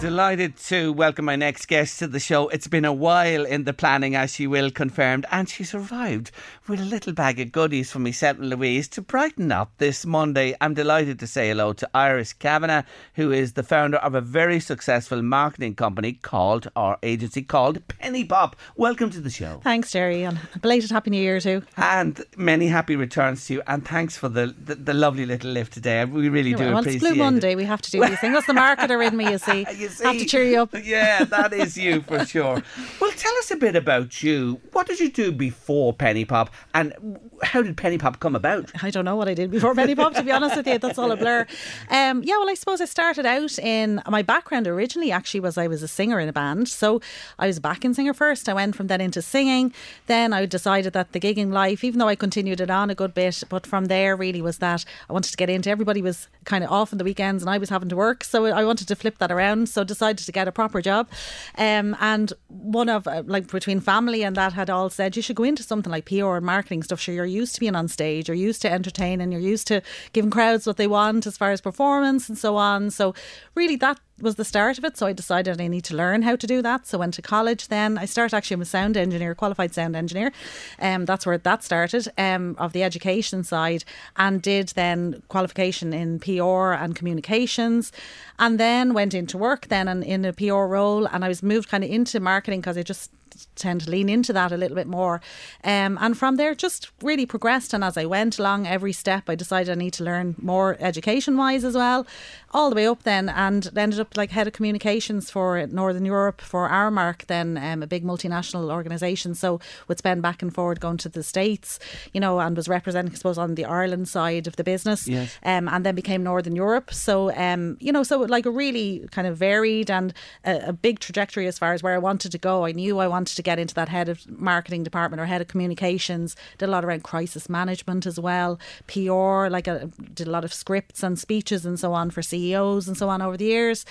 Delighted to welcome my next guest to the show. It's been a while in the planning, as she will confirmed, and she's arrived with a little bag of goodies for myself and Louise to brighten up this Monday. I'm delighted to say hello to Iris Kavanagh, who is the founder of a very successful marketing company called, our agency called Penny Pop. Welcome to the show. Thanks, Gerry, and a belated Happy New Year too. And many happy returns to you, and thanks for the the, the lovely little lift today. We really do well, it's appreciate Blue it. Monday. We have to do these things. That's the marketer in me, you see. [laughs] You see? Have to cheer you up. [laughs] Yeah, that is you for [laughs] sure. Well, tell us a bit about you. What did you do before Penny Pop, and how did Penny Pop come about? I don't know what I did before Penny Pop, to be honest with you. That's all a [laughs] blur. Um, yeah, well, I suppose I started out in my background originally actually was I was a singer in a band. So I was a backing singer first. I went from then into singing. Then I decided that the gigging life, even though I continued it on a good bit, but from there really was that I wanted to get into everybody was kind of off on the weekends and I was having to work. So I wanted to flip that around. So decided to get a proper job. Um, and one of, uh, like, between family and that had all said, you should go into something like PR and marketing stuff. Sure, you're used to being on stage, you're used to entertaining, you're used to giving crowds what they want as far as performance and so on. So, really, that was the start of it. So I decided I need to learn how to do that. So I went to college then. I started actually I'm a sound engineer, qualified sound engineer. Um, that's where that started, um, of the education side and did then qualification in PR and communications and then went into work then in, in a PR role and I was moved kind of into marketing because I just tend to lean into that a little bit more. Um, and from there, just really progressed. And as I went along every step, I decided I need to learn more education wise as well, all the way up then, and ended up like head of communications for Northern Europe for Aramark, then um, a big multinational organisation. So would spend back and forward going to the States, you know, and was representing, I suppose, on the Ireland side of the business. Yes. Um, and then became Northern Europe. So, um, you know, so like a really kind of varied and a, a big trajectory as far as where I wanted to go. I knew I wanted to get into that head of marketing department or head of communications. Did a lot around crisis management as well, PR. Like I did a lot of scripts and speeches and so on for CEOs and so on over the years.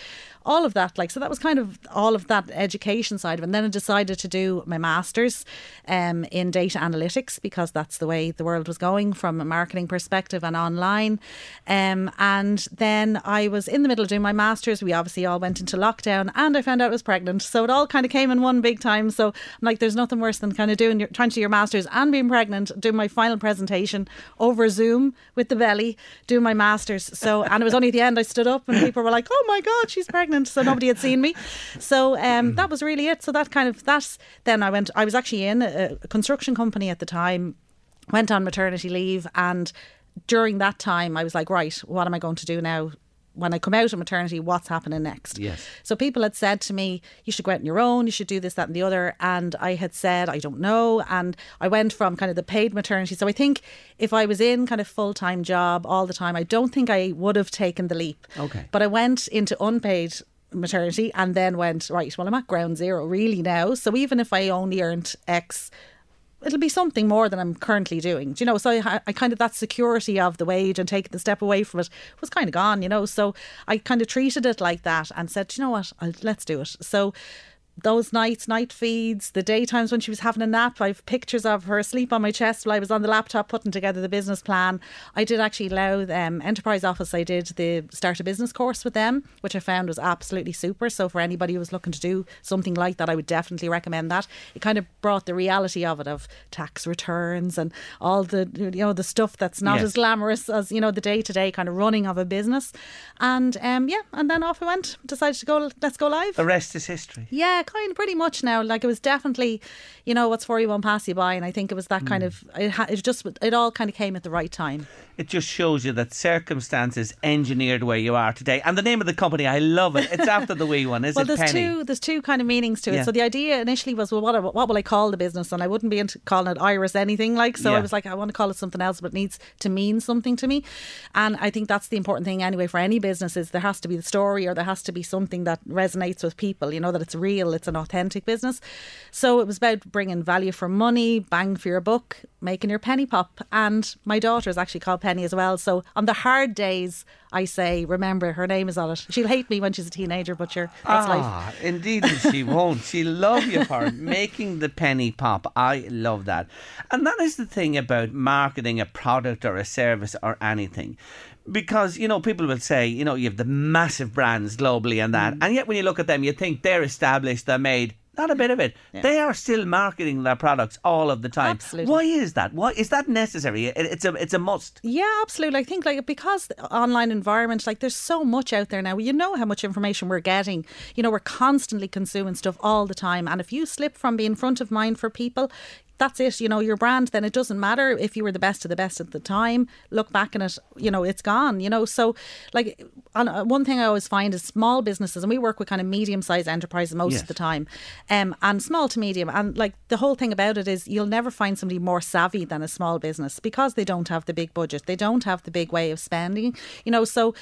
All of that, like so, that was kind of all of that education side of it. And then I decided to do my masters um, in data analytics because that's the way the world was going from a marketing perspective and online. Um, and then I was in the middle of doing my masters. We obviously all went into lockdown, and I found out I was pregnant. So it all kind of came in one big time. So I'm like, there's nothing worse than kind of doing your trying to do your masters and being pregnant, doing my final presentation over Zoom with the belly, doing my masters. So and it was only at the end I stood up and people were like, oh my god, she's pregnant. So nobody had seen me. So um, that was really it. So that kind of that's then I went. I was actually in a, a construction company at the time. Went on maternity leave and during that time I was like, right, what am I going to do now? When I come out of maternity, what's happening next? Yes. So people had said to me, you should go out on your own, you should do this, that, and the other. And I had said, I don't know. And I went from kind of the paid maternity. So I think if I was in kind of full time job all the time, I don't think I would have taken the leap. Okay. But I went into unpaid maternity and then went, right, well, I'm at ground zero really now. So even if I only earned X, it'll be something more than I'm currently doing. Do you know? So I, I kind of that security of the wage and taking the step away from it was kind of gone. You know, so I kind of treated it like that and said, you know what, I'll, let's do it. So those nights, night feeds, the daytimes when she was having a nap. I've pictures of her asleep on my chest while I was on the laptop putting together the business plan. I did actually allow um, Enterprise Office, I did the Start a Business course with them, which I found was absolutely super. So for anybody who was looking to do something like that, I would definitely recommend that. It kind of brought the reality of it, of tax returns and all the, you know, the stuff that's not Yes. as glamorous as, you know, the day to day kind of running of a business. And um, yeah, and then off I went, decided to go, let's go live. The rest is history. Yeah, kind of pretty much now. Like it was definitely, you know, what's for you won't pass you by, and I think it was that Mm. kind of. It, ha- it just it all kind of came at the right time. It just shows you that circumstances engineered where you are today. And the name of the company, I love it. It's after the wee one, is well, it, Well, there's Penny? two there's two kind of meanings to it. Yeah. So the idea initially was, well, what what will I call the business? And I wouldn't be into calling it Iris anything like. So Yeah. I was like, I want to call it something else, but it needs to mean something to me. And I think that's the important thing anyway for any business is there has to be the story or there has to be something that resonates with people. You know that it's real, it's an authentic business. So it was about bringing value for money, bang for your buck, making your penny pop. And my daughter is actually called Penny as well. So on the hard days, I say, remember her name is on it. She'll hate me when she's a teenager, but sure, that's life. Ah, indeed she [laughs] won't. She'll love you for making the penny pop. I love that. And that is the thing about marketing a product or a service or anything. Because, you know, people will say, you know, you have the massive brands globally and Mm. that. And yet when you look at them, you think they're established, they're made. Not a bit of it. They are still marketing their products all of the time. Absolutely. Why is that? Why is that necessary? It- It's a it's a must. Yeah, absolutely. I think like because the online environment, like there's so much out there now. You know how much information we're getting. You know, we're constantly consuming stuff all the time. And if you slip from being front of mind for people, that's it. You know, your brand, then it doesn't matter if you were the best of the best at the time. Look back on it, you know, it's gone, you know. So, like, uh, one thing I always find is small businesses, and we work with kind of medium sized enterprises most Yes. of the time, um, and small to medium. And like, the whole thing about it is you'll never find somebody more savvy than a small business because they don't have the big budget, they don't have the big way of spending, you know. So,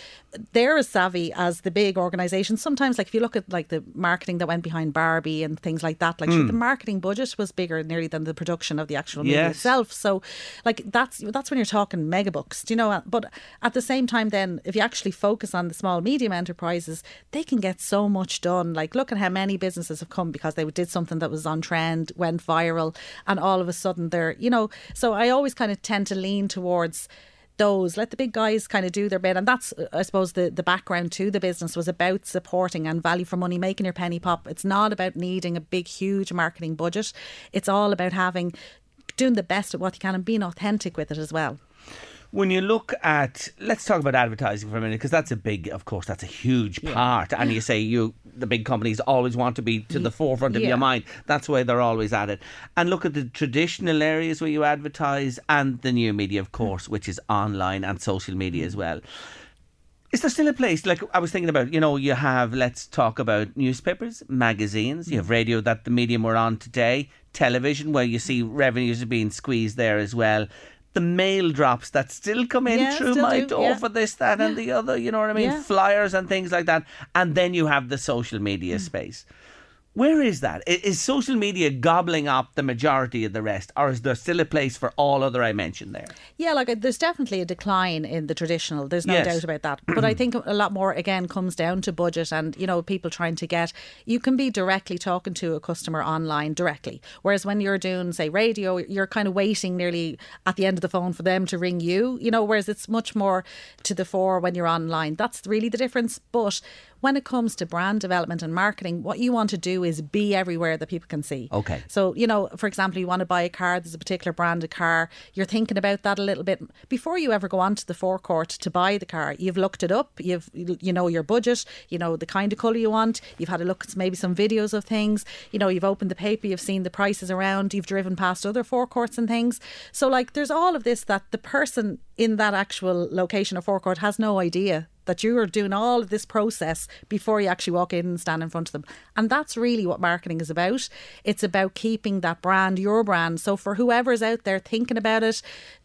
they're as savvy as the big organizations. Sometimes, like, if you look at like the marketing that went behind Barbie and things like that, like, sure, Mm. the marketing budget was bigger nearly than the production of the actual movie Yes. itself. So, like that's that's when you're talking mega books, do you know? But at the same time, then if you actually focus on the small medium enterprises, they can get so much done. Like look at how many businesses have come because they did something that was on trend, went viral, and all of a sudden they're you know. So I always kind of tend to lean towards those let the big guys kind of do their bit. And that's i suppose the the background to the business was about supporting and value for money making your penny pop. It's not about needing a big huge marketing budget. It's all about having doing the best at what you can and being authentic with it as well when you look at let's talk about advertising for a minute because that's a big of course that's a huge part and you say you the big companies always want to be to the forefront of yeah. your mind that's why they're always at it and look at the traditional areas where you advertise and the new media of mm. course which is online and social media mm. as well is there still a place like I was thinking about? You know, you have let's talk about newspapers, magazines. You mm. have radio that the medium we're on today, television where you see revenues are being squeezed there as well. The mail drops that still come in Yeah, through my do, door yeah. for this, that, and the other. You know what I mean? Flyers and things like that. And then you have the social media mm. space. Where is that? Social media gobbling up the majority of the rest, or is there still a place for all other I mentioned there? Yeah, like uh, there's definitely a decline in the traditional. There's no Yes. doubt about that. [clears throat] But I think a lot more again comes down to budget and you know people trying to get. You can be directly talking to a customer online directly, whereas when you're doing say radio, you're kind of waiting nearly at the end of the phone for them to ring you. You know, whereas it's much more to the fore when you're online. That's really the difference. But when it comes to brand development and marketing, what you want to do is be everywhere that people can see. Okay. So, you know, for example, you want to buy a car, there's a particular brand of car, you're thinking about that a little bit before you ever go onto the forecourt to buy the car. You've looked it up, you've you know your budget, you know the kind of colour you want, you've had a look at maybe some videos of things, you know, you've opened the paper, you've seen the prices around, you've driven past other forecourts and things. So like there's all of this that the person in that actual location or forecourt has no idea that you are doing all of this process before you actually walk in and stand in front of them. And that's really what marketing is about. It's about keeping that brand your brand. So for whoever's out there thinking about it,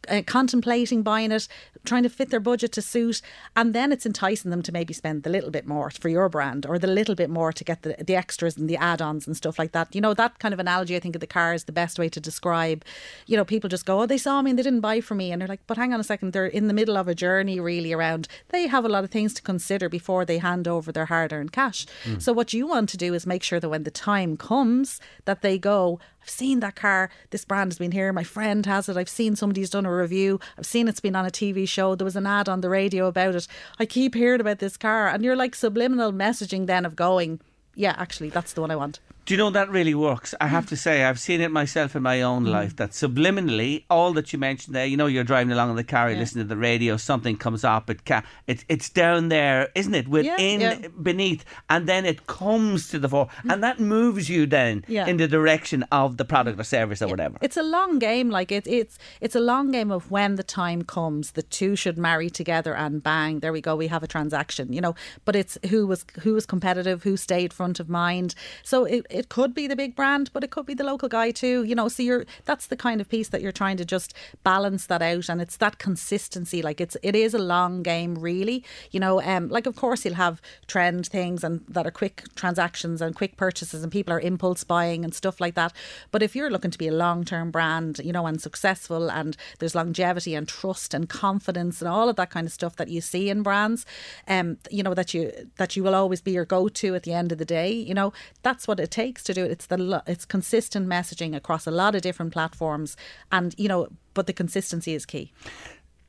uh, contemplating buying it, trying to fit their budget to suit, and then it's enticing them to maybe spend the little bit more for your brand or the little bit more to get the, the extras and the add-ons and stuff like that. You know, that kind of analogy I think of the car is the best way to describe, you know, people just go, oh, they saw me and they didn't buy from me. And they're like, but hang on a second, they're in the middle of a journey really around, they have a lot of things to consider before they hand over their hard-earned cash. Hmm. So what you want to do is make sure that when the time comes that they go, I've seen that car, this brand has been here, my friend has it, I've seen somebody's done a review, I've seen it's been on a TV show, there was an ad on the radio about it. I keep hearing about this car and you're like subliminal messaging then of going, yeah, actually that's the one I want. Do you know that really works? I have to say, I've seen it myself in my own mm. life. That subliminally, all that you mentioned there, you know, you're driving along in the car, you listen to the radio, something comes up, it ca- it's it's down there, isn't it? Within, yeah. beneath, and then it comes to the fore, mm. and that moves you then Yeah. in the direction of the product or service or whatever. It's a long game. Like it's it's it's a long game of when the time comes, the two should marry together and bang, there we go. We have a transaction. You know, but it's who was who was competitive, who stayed front of mind. So it, it could be the big brand, but it could be the local guy too. You know, so you're that's the kind of piece that you're trying to just balance that out, and it's that consistency. Like it's it is a long game, really. You know, um, like of course you'll have trend things and that are quick transactions and quick purchases, and people are impulse buying and stuff like that. But if you're looking to be a long term brand, you know, and successful, and there's longevity and trust and confidence and all of that kind of stuff that you see in brands, um, you know that you that you will always be your go to at the end of the day. You know, that's what it takes to do it. It's the it's consistent messaging across a lot of different platforms, and you know, but the consistency is key.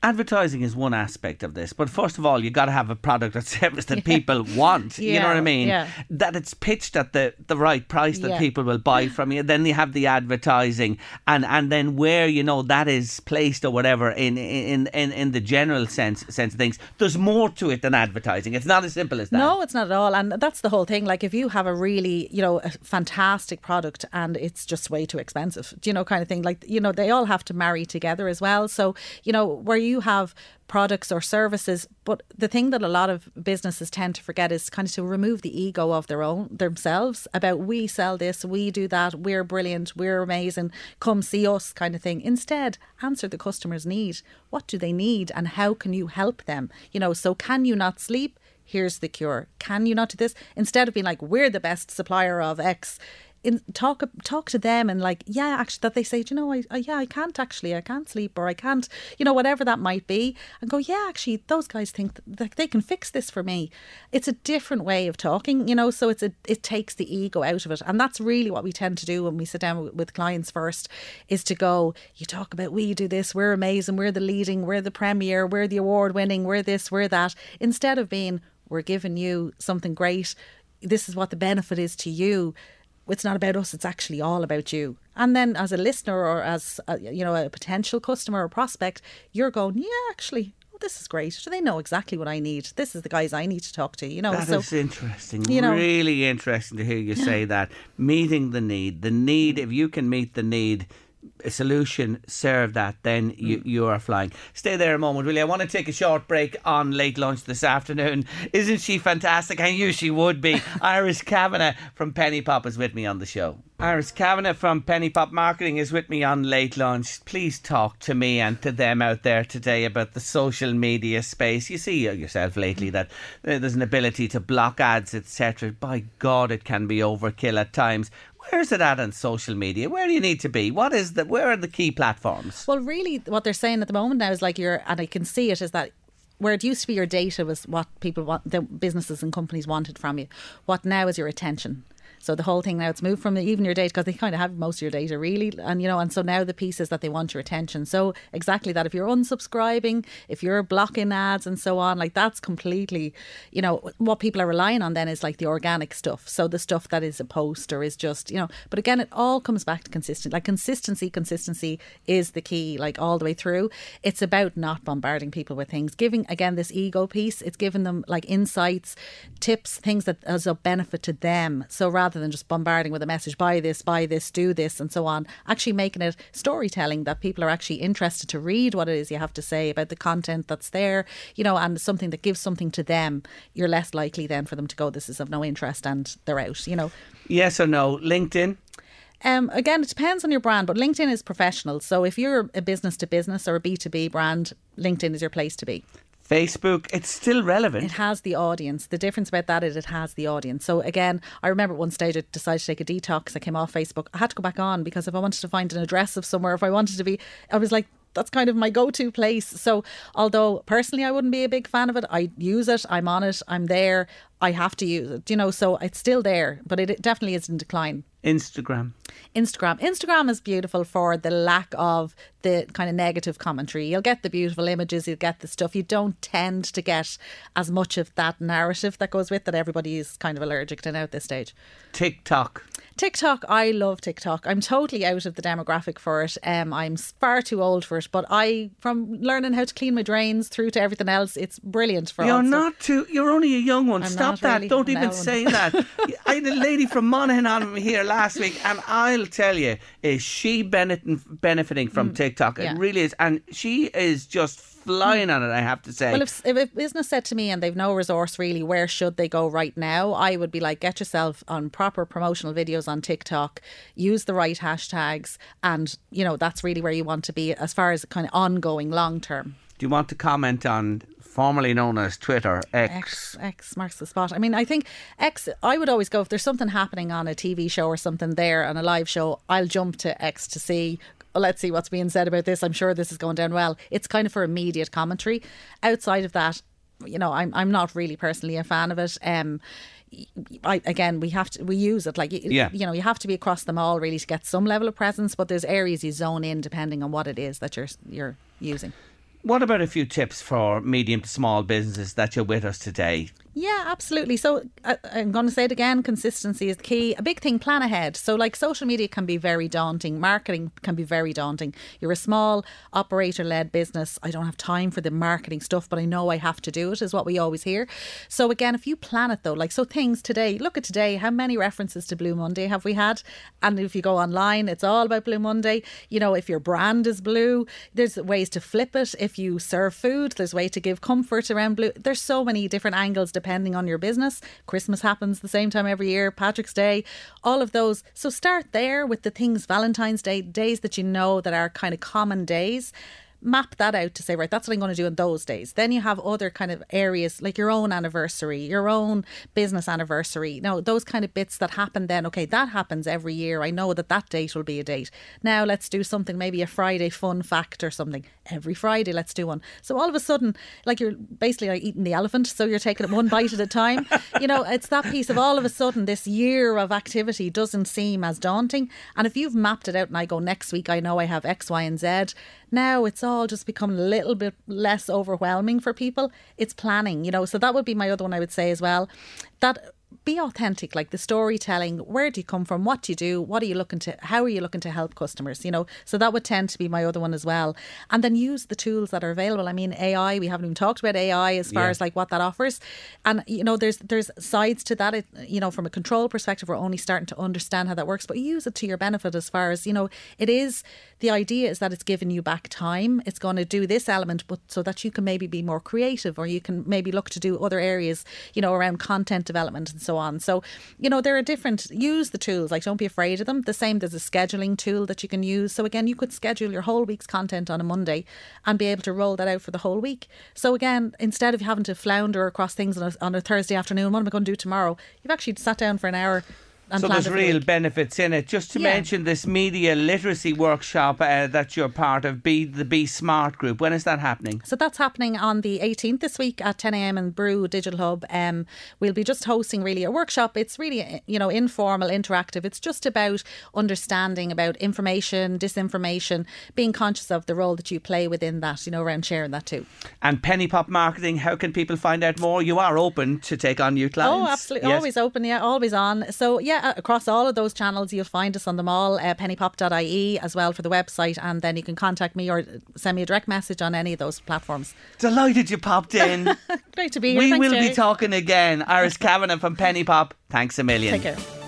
Advertising is one aspect of this, but first of all, you got to have a product or service that [laughs] people want. you know what I mean? yeah. That it's pitched at the, the right price that Yeah. people will buy from you. Then you have the advertising, and, and then where you know that is placed or whatever in in, in, in the general sense sense of things. There's more to it than advertising. It's not as simple as that. No, it's not at all. And that's the whole thing. Like, if you have a really, you know, a fantastic product and it's just way too expensive, do you know, kind of thing. Like, you know, they all have to marry together as well. So, you know, where you have products or services, but the thing that a lot of businesses tend to forget is kind of to remove the ego of their own themselves about we sell this, we do that, we're brilliant, we're amazing, come see us kind of thing. Instead, answer the customer's need. What do they need and how can you help them? You know, so can you not sleep? here's the cure. Can you not do this? Instead of being like, we're the best supplier of X, in, talk talk to them and like, yeah, actually, that they say, "Do you know, I, I yeah, I can't actually, I can't sleep or I can't, you know, whatever that might be, and go, yeah, actually, those guys think that they can fix this for me. It's a different way of talking, you know, so it's a it takes the ego out of it, and that's really what we tend to do when we sit down with clients first, is to go, you talk about we do this, we're amazing, we're the leading, we're the premier, we're the award winning, we're this, we're that, instead of being we're giving you something great. This is what the benefit is to you. It's not about us. It's actually all about you. And then, as a listener or as a, you know a potential customer or prospect, you're going, yeah, actually, oh, this is great. Do they know exactly what I need? This is the guys I need to talk to. You know, That so is interesting. you know- really interesting to hear you say that. Meeting the need. The need, mm. if you can meet the need, solution, serve that, then you, Mm. you are flying. Stay there a moment, will you? I want to take a short break on late lunch this afternoon. Isn't she fantastic? I knew she would be. [laughs] Iris Kavanagh from Penny Pop is with me on the show. Iris Kavanagh from Penny Pop Marketing is with me on late lunch. Please talk to me and to them out there today about the social media space. You see yourself lately that uh, there's an ability to block ads, etc. By God, it can be overkill at times. Where's it at on social media? Where do you need to be? What is the? Where are the key platforms? Well, really, what they're saying at the moment now is like you're, and I can see it is that where it used to be your data was what people want, the businesses and companies wanted from you. What now is your attention. So the whole thing now it's moved from even your data because they kind of have most of your data really, and you know, and so now the piece is that they want your attention. So exactly that. If you're unsubscribing, if you're blocking ads and so on, like that's completely, you know, what people are relying on then is like the organic stuff. So the stuff that is a post or is just, you know, but again, it all comes back to consistent. Like consistency, consistency is the key, like all the way through. It's about not bombarding people with things, giving again this ego piece. It's giving them like insights, tips, things that as a benefit to them. So rather than just bombarding with a message, buy this, buy this, do this, and so on, actually making it storytelling that people are actually interested to read what it is you have to say about the content that's there, you know, and something that gives something to them. You're less likely then for them to go, this is of no interest, and they're out, you know. Yes or no? LinkedIn. Um, again, it depends on your brand, but LinkedIn is professional. So if you're a business to business or a B2B brand, LinkedIn is your place to be. Facebook, it's still relevant. It has the audience. The difference about that is it has the audience. So again, I remember at one stage I decided to take a detox. I came off Facebook. I had to go back on because if I wanted to find an address of somewhere, if I wanted to be, I was like, that's kind of my go-to place. So although personally I wouldn't be a big fan of it, I use it. I'm on it. I'm there. I have to use it. You know, so it's still there, but it, it definitely is in decline. Instagram. Instagram. Instagram is beautiful for the lack of the kind of negative commentary. You'll get the beautiful images, you'll get the stuff. You don't tend to get as much of that narrative that goes with that everybody is kind of allergic to now at this stage. TikTok. TikTok, I love TikTok. I'm totally out of the demographic for it. Um, I'm far too old for it, but I, from learning how to clean my drains through to everything else, it's brilliant for You're not too. You're only a young one. I'm Stop that. really. Don't even say that. [laughs] I had a lady from Monaghan on here last week, and I'll tell you, is she benefiting benefiting from TikTok? Mm. yeah. It really is, and she is just flying on it. I have to say. Well, if, if a business said to me and they've no resource really, where should they go right now? I would be like, get yourself on proper promotional videos on TikTok, use the right hashtags, and you know that's really where you want to be as far as kind of ongoing long term. Do you want to comment on formerly known as Twitter X? X X marks the spot. I mean, I think X. I would always go if there's something happening on a TV show or something there on a live show. I'll jump to X to see. "Oh, Let's see what's being said about this. I'm sure this is going down well. It's kind of for immediate commentary. Outside of that, you know, I'm I'm not really personally a fan of it. Um, I, again, we have to we use it like Yeah. you know you have to be across them all really to get some level of presence. But there's areas you zone in depending on what it is that you're you're using. What about a few tips for medium to small businesses that you're with us today? Yeah, absolutely. So I, I'm going to say it again consistency is key. A big thing, plan ahead. So, like, social media can be very daunting, marketing can be very daunting. You're a small operator led business. I don't have time for the marketing stuff, but I know I have to do it, is what we always hear. So, again, if you plan it though, like, so things today, look at today, how many references to Blue Monday have we had? And if you go online, it's all about Blue Monday. You know, if your brand is blue, there's ways to flip it. If you serve food, there's way to give comfort around blue. There's so many different angles depending on your business. Christmas happens the same time every year, Patrick's Day, all of those. So start there with the things, Valentine's Day, days that you know that are kind of common days. Map that out to say, right, that's what I'm going to do in those days. Then you have other kind of areas like your own anniversary, your own business anniversary, know, those kind of bits that happen then. Okay, that happens every year. I know that that date will be a date. Now let's do something, maybe a Friday fun fact or something. Every Friday, let's do one. So all of a sudden, like you're basically like eating the elephant, so you're taking it one bite at a time. You know, it's that piece of all of a sudden this year of activity doesn't seem as daunting. And if you've mapped it out and I go next week, I know I have X, Y, and Z. Now it's all just become a little bit less overwhelming for people. It's planning, you know. So that would be my other one I would say as well. That be authentic, like the storytelling. Where do you come from? What do you do? What are you looking to? How are you looking to help customers? You know, so that would tend to be my other one as well. And then use the tools that are available. I mean, AI. We haven't even talked about AI as far Yeah. as like what that offers. And you know, there's there's sides to that. It, you know, from a control perspective, we're only starting to understand how that works. But use it to your benefit as far as you know. It is the idea is that it's giving you back time. It's going to do this element, but so that you can maybe be more creative, or you can maybe look to do other areas. You know, around content development and so on. So, you know, there are different. Use the tools. Like, don't be afraid of them. The same. There's a scheduling tool that you can use. So again, you could schedule your whole week's content on a Monday and be able to roll that out for the whole week. So again, instead of having to flounder across things on a, on a Thursday afternoon, what am I going to do tomorrow? You've actually sat down for an hour. So there's the real week. benefits in it. Just to Yeah. mention this media literacy workshop uh, that you're part of, be the Be Smart group. When is that happening? So that's happening on the 18th this week at 10 a.m. in Brew Digital Hub. Um, we'll be just hosting really a workshop. It's really you know informal, interactive. It's just about understanding about information, disinformation, being conscious of the role that you play within that. You know, around sharing that too. And Penny Pop Marketing, how can people find out more? You are open to take on new clients. Oh, absolutely. Yes. Always open, yeah, always on. So, yeah, across all of those channels, you'll find us on them all, uh, pennypop.ie as well for the website. And then you can contact me or send me a direct message on any of those platforms. Delighted you popped in. [laughs] Great to be here. we Thanks, will Gerry. be talking again. Iris [laughs] Kavanagh from Penny Pop. Thanks a million. Take care.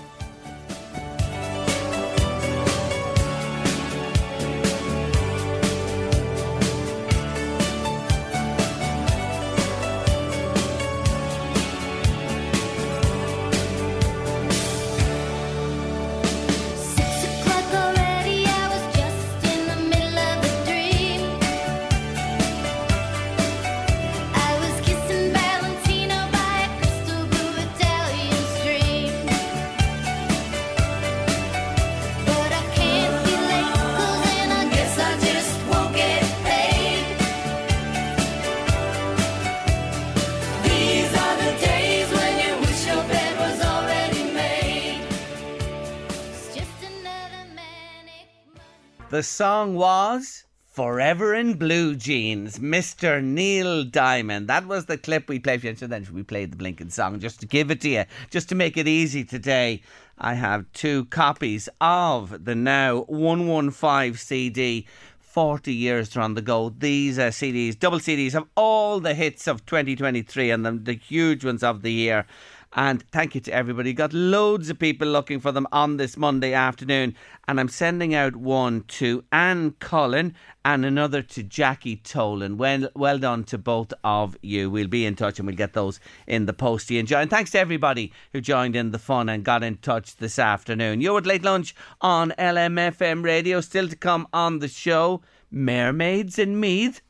Song was Forever in Blue Jeans, Mr. Neil Diamond. That was the clip we played for you. So then we played the Blinking song just to give it to you, just to make it easy today. I have two copies of the now 115 CD. 40 years to on the go. These uh, CDs, double CDs, have all the hits of 2023 and the huge ones of the year. And thank you to everybody. Got loads of people looking for them on this Monday afternoon. And I'm sending out one to Anne Cullen and another to Jackie Tolan. Well, well done to both of you. We'll be in touch and we'll get those in the post you. Enjoy. And thanks to everybody who joined in the fun and got in touch this afternoon. You're at Late Lunch on LMFM Radio. Still to come on the show, Mermaids in Meath.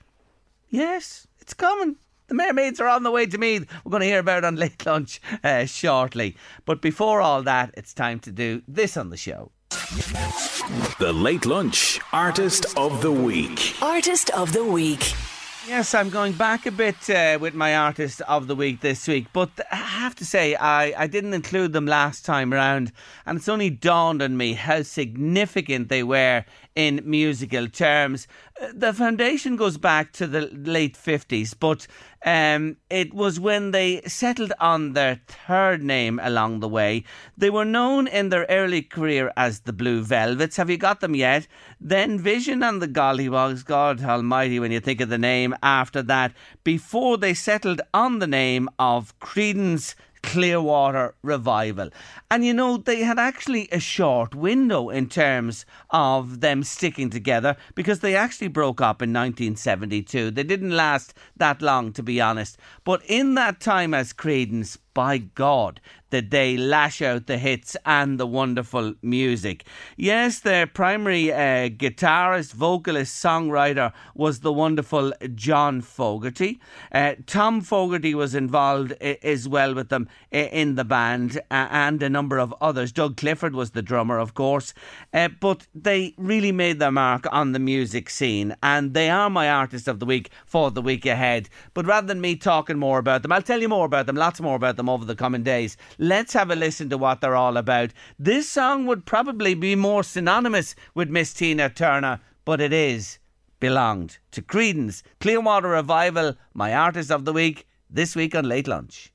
Yes, it's coming. The mermaids are on the way to me. We're going to hear about it on late lunch uh, shortly. But before all that, it's time to do this on the show. The Late Lunch Artist of the Week. Artist of the Week. Yes, I'm going back a bit uh, with my artist of the week this week, but I have to say I, I didn't include them last time around, and it's only dawned on me how significant they were in musical terms. Uh, The foundation goes back to the late 50s, but um, it was when they settled on their third name along the way. They were known in their early career as the Blue Velvets. Have you got them yet? Then Vision and the Golliwogs, God Almighty, when you think of the name after that, before they settled on the name of Creedence Clearwater Revival. And you know, they had actually a short window in terms of them sticking together because they actually broke up in 1972. They didn't last that long, to be honest. But in that time as Creedence, by God, did they lash out the hits and the wonderful music. Yes, their primary uh, guitarist, vocalist, songwriter was the wonderful John Fogerty. Uh, Tom Fogerty was involved i- as well with them i- in the band uh, and a number of others. Doug Clifford was the drummer, of course. Uh, but they really made their mark on the music scene and they are my artist of the week for the week ahead. But rather than me talking more about them, I'll tell you more about them, lots more about them over the coming days. Let's have a listen to what they're all about. This song would probably be more synonymous with Miss Tina Turner, but it is belonged to Creedence. Clearwater Revival, my artist of the week, this week on Late Lunch.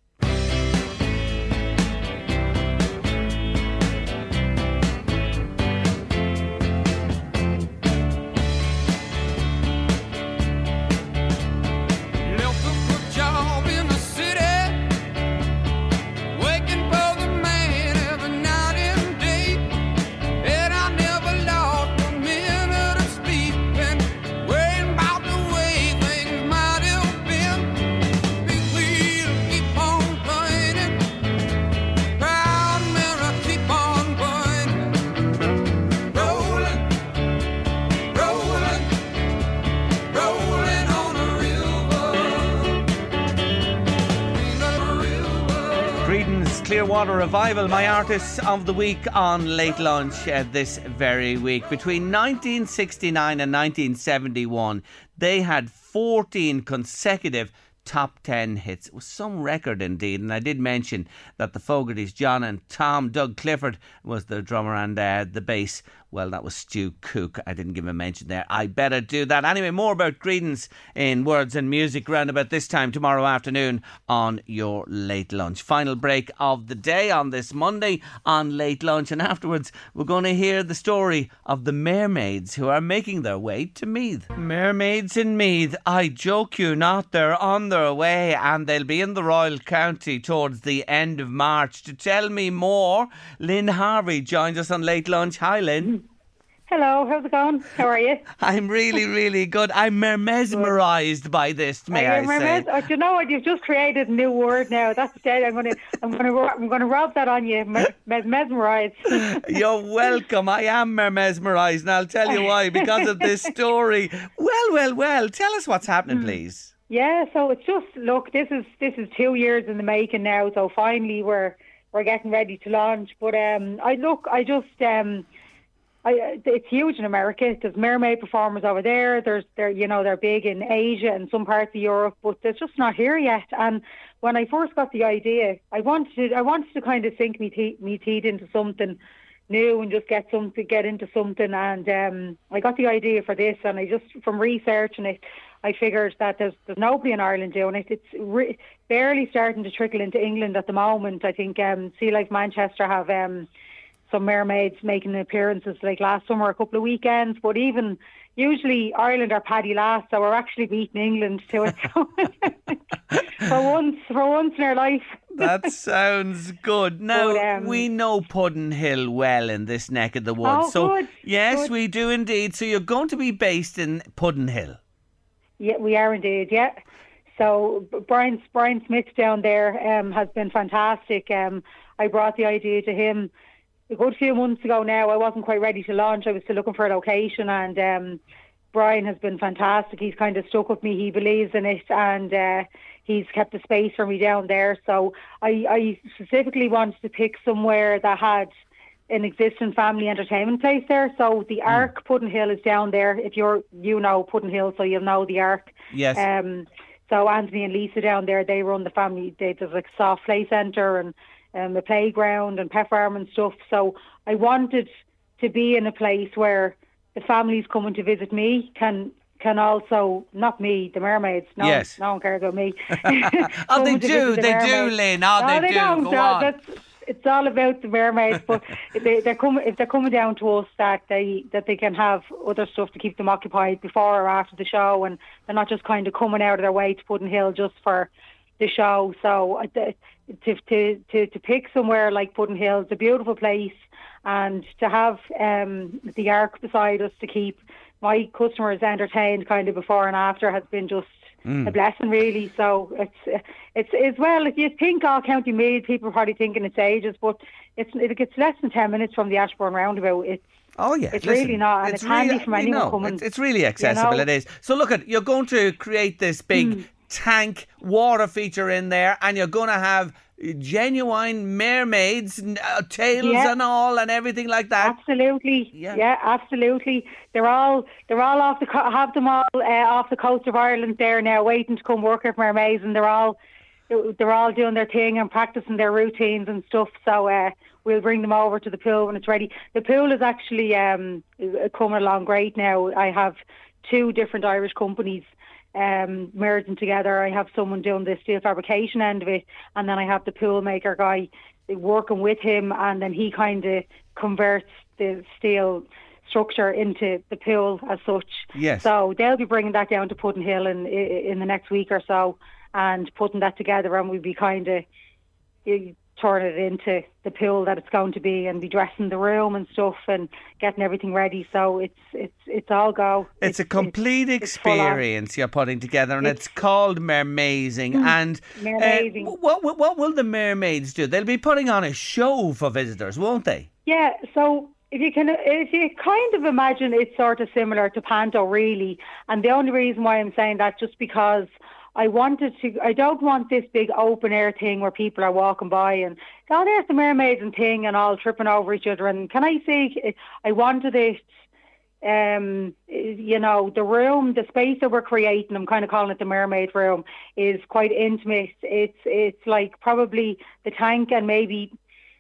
Revival, my artists of the week on Late Lunch uh, this very week. Between 1969 and 1971, they had 14 consecutive top 10 hits. It was some record indeed. And I did mention that the Fogertys, John and Tom, Doug Clifford was the drummer and uh, the bass. Well, that was Stu Cook. I didn't give him a mention there. I better do that. Anyway, more about Creedence in words and music round about this time tomorrow afternoon on your late lunch. Final break of the day on this Monday on late lunch. And afterwards, we're going to hear the story of the mermaids who are making their way to Meath. Mermaids in Meath, I joke you not, they're on their way and they'll be in the Royal County towards the end of March. To tell me more, Lynn Harvey joins us on late lunch. Hi, Lynn. Hello, how's it going? How are you? I'm really, really good. I'm mesmerised by this, may I you say. Oh, do you know what? You've just created a new word now. That's dead. I'm gonna, I'm gonna, I'm gonna rob that on you. Mes- mesmerised. [laughs] You're welcome. I am mesmerised, and I'll tell you why. Because of this [laughs] story. Well, well, well. Tell us what's Hmm. happening, please. Yeah, so it's just look. This is this is two years in the making now. So finally, we're we're getting ready to launch. But um, I look, I just um. I, it's huge in America. There's mermaid performers over there. There's they're you know they're big in Asia and some parts of Europe, but they're just not here yet. And when I first got the idea, I wanted to, I wanted to kind of sink me teeth me teeth into something new and just get something, get into something. And um, I got the idea for this, and I just from researching it, I figured that there's there's nobody in Ireland doing it. It's re- barely starting to trickle into England at the moment. I think um, Sea Life Manchester have. Um, some mermaids making appearances like last summer, a couple of weekends. But even usually Ireland are paddy last, so we're actually beating England to it. [laughs] for once, for once in our life. That sounds good. [laughs] Now But, um, we know Puddin Hill well in this neck of the woods. Oh, so good, yes, good. we do indeed. So you're going to be based in Puddin Hill. Yeah, we are indeed. Yeah. So Brian Brian Smith down there um, has been fantastic. Um, I brought the idea to him a good few months ago. Now I wasn't quite ready to launch. I was still looking for a location, and um, Brian has been fantastic. He's kind of stuck with me. He believes in it, and uh, he's kept the space for me down there. So I, I specifically wanted to pick somewhere that had an existing family entertainment place there. So the Ark Puddin Hill is down there. If you're you know Puddin Hill, so you'll know the Ark. Yes. Um, so Anthony and Lisa down there, they run the family. They, there's like soft play centre and um, a playground and pet farm and stuff. So I wanted to be in a place where the families coming to visit me can can also not me, the mermaids. No, Yes. no one cares about me. [laughs] [laughs] Oh, they do, the they do, mermaids. Lynn. Oh, no, they they do. Don't. Go No, it's all about the mermaids, but [laughs] they, they're coming. If they're coming down to us, that they that they can have other stuff to keep them occupied before or after the show, and they're not just kind of coming out of their way to Puddin Hill just for the show. So the- to to to to pick somewhere like Puddin Hill, it's a beautiful place, and to have um, the Ark beside us to keep my customers entertained, kind of before and after, has been just a blessing, really. So it's it's as well. If you think all County Meath, people are probably thinking it's ages, but it's it gets less than ten minutes from the Ashbourne roundabout. It's Oh yeah, It's Listen, really not, and it's handy really- from anyone coming, It's, it's really accessible. know. It is. So look at you're going to create this big Hmm. Tank water feature in there, and you're going to have genuine mermaids, uh, tails Yeah. and all, and everything like that. Absolutely, yeah. absolutely. They're all they're all off the co- have them all uh, off the coast of Ireland there now, waiting to come work at Mermaids, and they're all they're all doing their thing and practicing their routines and stuff. So uh, we'll bring them over to the pool when it's ready. The pool is actually um, coming along great now. I have two different Irish companies um, merging together. I have someone doing the steel fabrication end of it, and then I have the pool maker guy working with him, and then he kind of converts the steel structure into the pool as such. Yes. So they'll be bringing that down to Puddin Hill in in the next week or so, and putting that together, and we'll be kind of turn it into the pool that it's going to be, and be dressing the room and stuff, and getting everything ready. So it's it's it's all go. It's a complete it's experience you're putting together, and it's, called Mermazing. and uh, what what what will the mermaids do? They'll be putting on a show for visitors, won't they? Yeah, so if you can, if you kind of imagine it's sort of similar to Panto, really, and the only reason why I'm saying that just because I wanted to, I don't want this big open air thing where people are walking by and oh, there's the mermaids and thing and all tripping over each other. And can I say, I wanted it. Um, you know, the room, the space that we're creating, I'm kind of calling it the mermaid room, is quite intimate. It's it's like probably the tank and maybe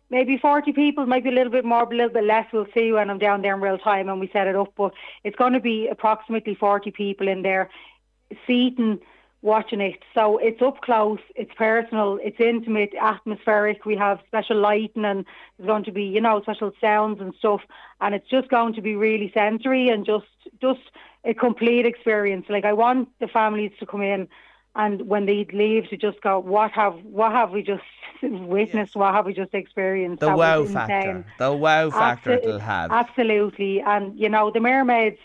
maybe 40 people, maybe a little bit more, a little bit less. We'll see when I'm down there in real time and we set it up. But it's going to be approximately 40 people in there, seating, watching it. So it's up close, it's personal, it's intimate, atmospheric. We have special lighting and there's going to be, you know, special sounds and stuff. And it's just going to be really sensory and just, just a complete experience. Like I want the families to come in and when they leave to just go, what have what have we just [laughs] witnessed? What have we just experienced? The That wow factor. The wow factor Absol- it'll have. Absolutely, and you know the mermaids,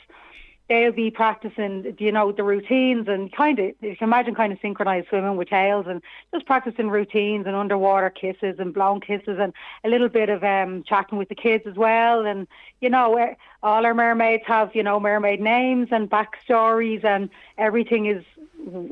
they'll be practicing, you know, the routines and kind of you can imagine kind of synchronized swimming with tails and just practicing routines and underwater kisses and blown kisses and a little bit of um chatting with the kids as well. And you know, eh, all our mermaids have you know mermaid names and backstories and everything is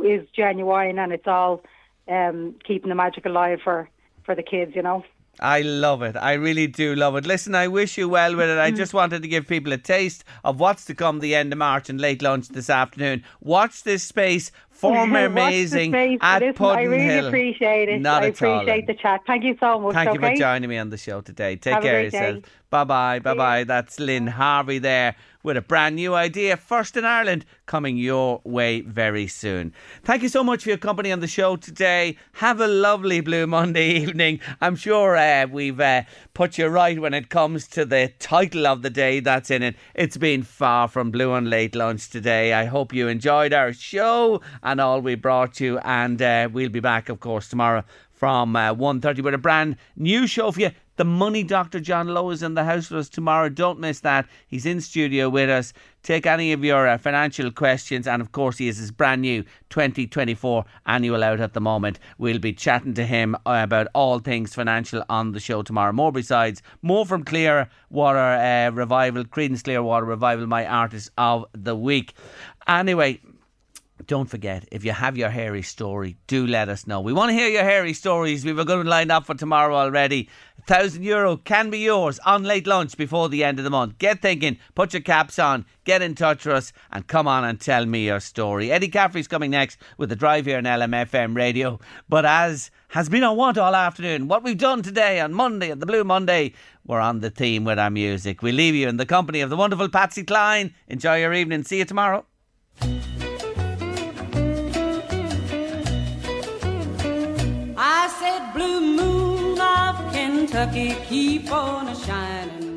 is genuine and it's all um keeping the magic alive for for the kids, you know. I love it. I really do love it. Listen, I wish you well with it. I mm. just wanted to give people a taste of what's to come the end of March and late lunch this afternoon. Watch this space for [laughs] amazing space. at Listen, Puddin I really Hill. appreciate it. Not I at all, appreciate the chat. Thank you so much. Thank you for joining me on the show today. Take Have care of yourself. Bye bye, bye bye. That's Lynn Harvey there with a brand new idea, first in Ireland, coming your way very soon. Thank you so much for your company on the show today. Have a lovely Blue Monday [laughs] evening. I'm sure uh, we've uh, put you right when it comes to the title of the day that's in it. It's been far from Blue on Late Lunch today. I hope you enjoyed our show and all we brought you, and uh, we'll be back, of course, tomorrow from uh, 1.30 with a brand new show for you. The Money Doctor John Lowe is in the house with us tomorrow. Don't miss that. He's in studio with us. Take any of your uh, financial questions, and of course, he is his brand new 2024 annual out at the moment. We'll be chatting to him uh, about all things financial on the show tomorrow. More besides, more from Clearwater uh, Revival, Creedence Clearwater Revival, my artist of the week. Anyway, don't forget, if you have your hairy story, do let us know. We want to hear your hairy stories. We've a good one lined up for tomorrow already. A thousand euro can be yours on late lunch before the end of the month. Get thinking, put your caps on, get in touch with us, and come on and tell me your story. Eddie Caffrey's coming next with the drive here on LMFM radio. But as has been on want all afternoon, what we've done today on Monday, at the Blue Monday, we're on the theme with our music. We leave you in the company of the wonderful Patsy Cline. Enjoy your evening. See you tomorrow. Blue moon of Kentucky, keep on a shining.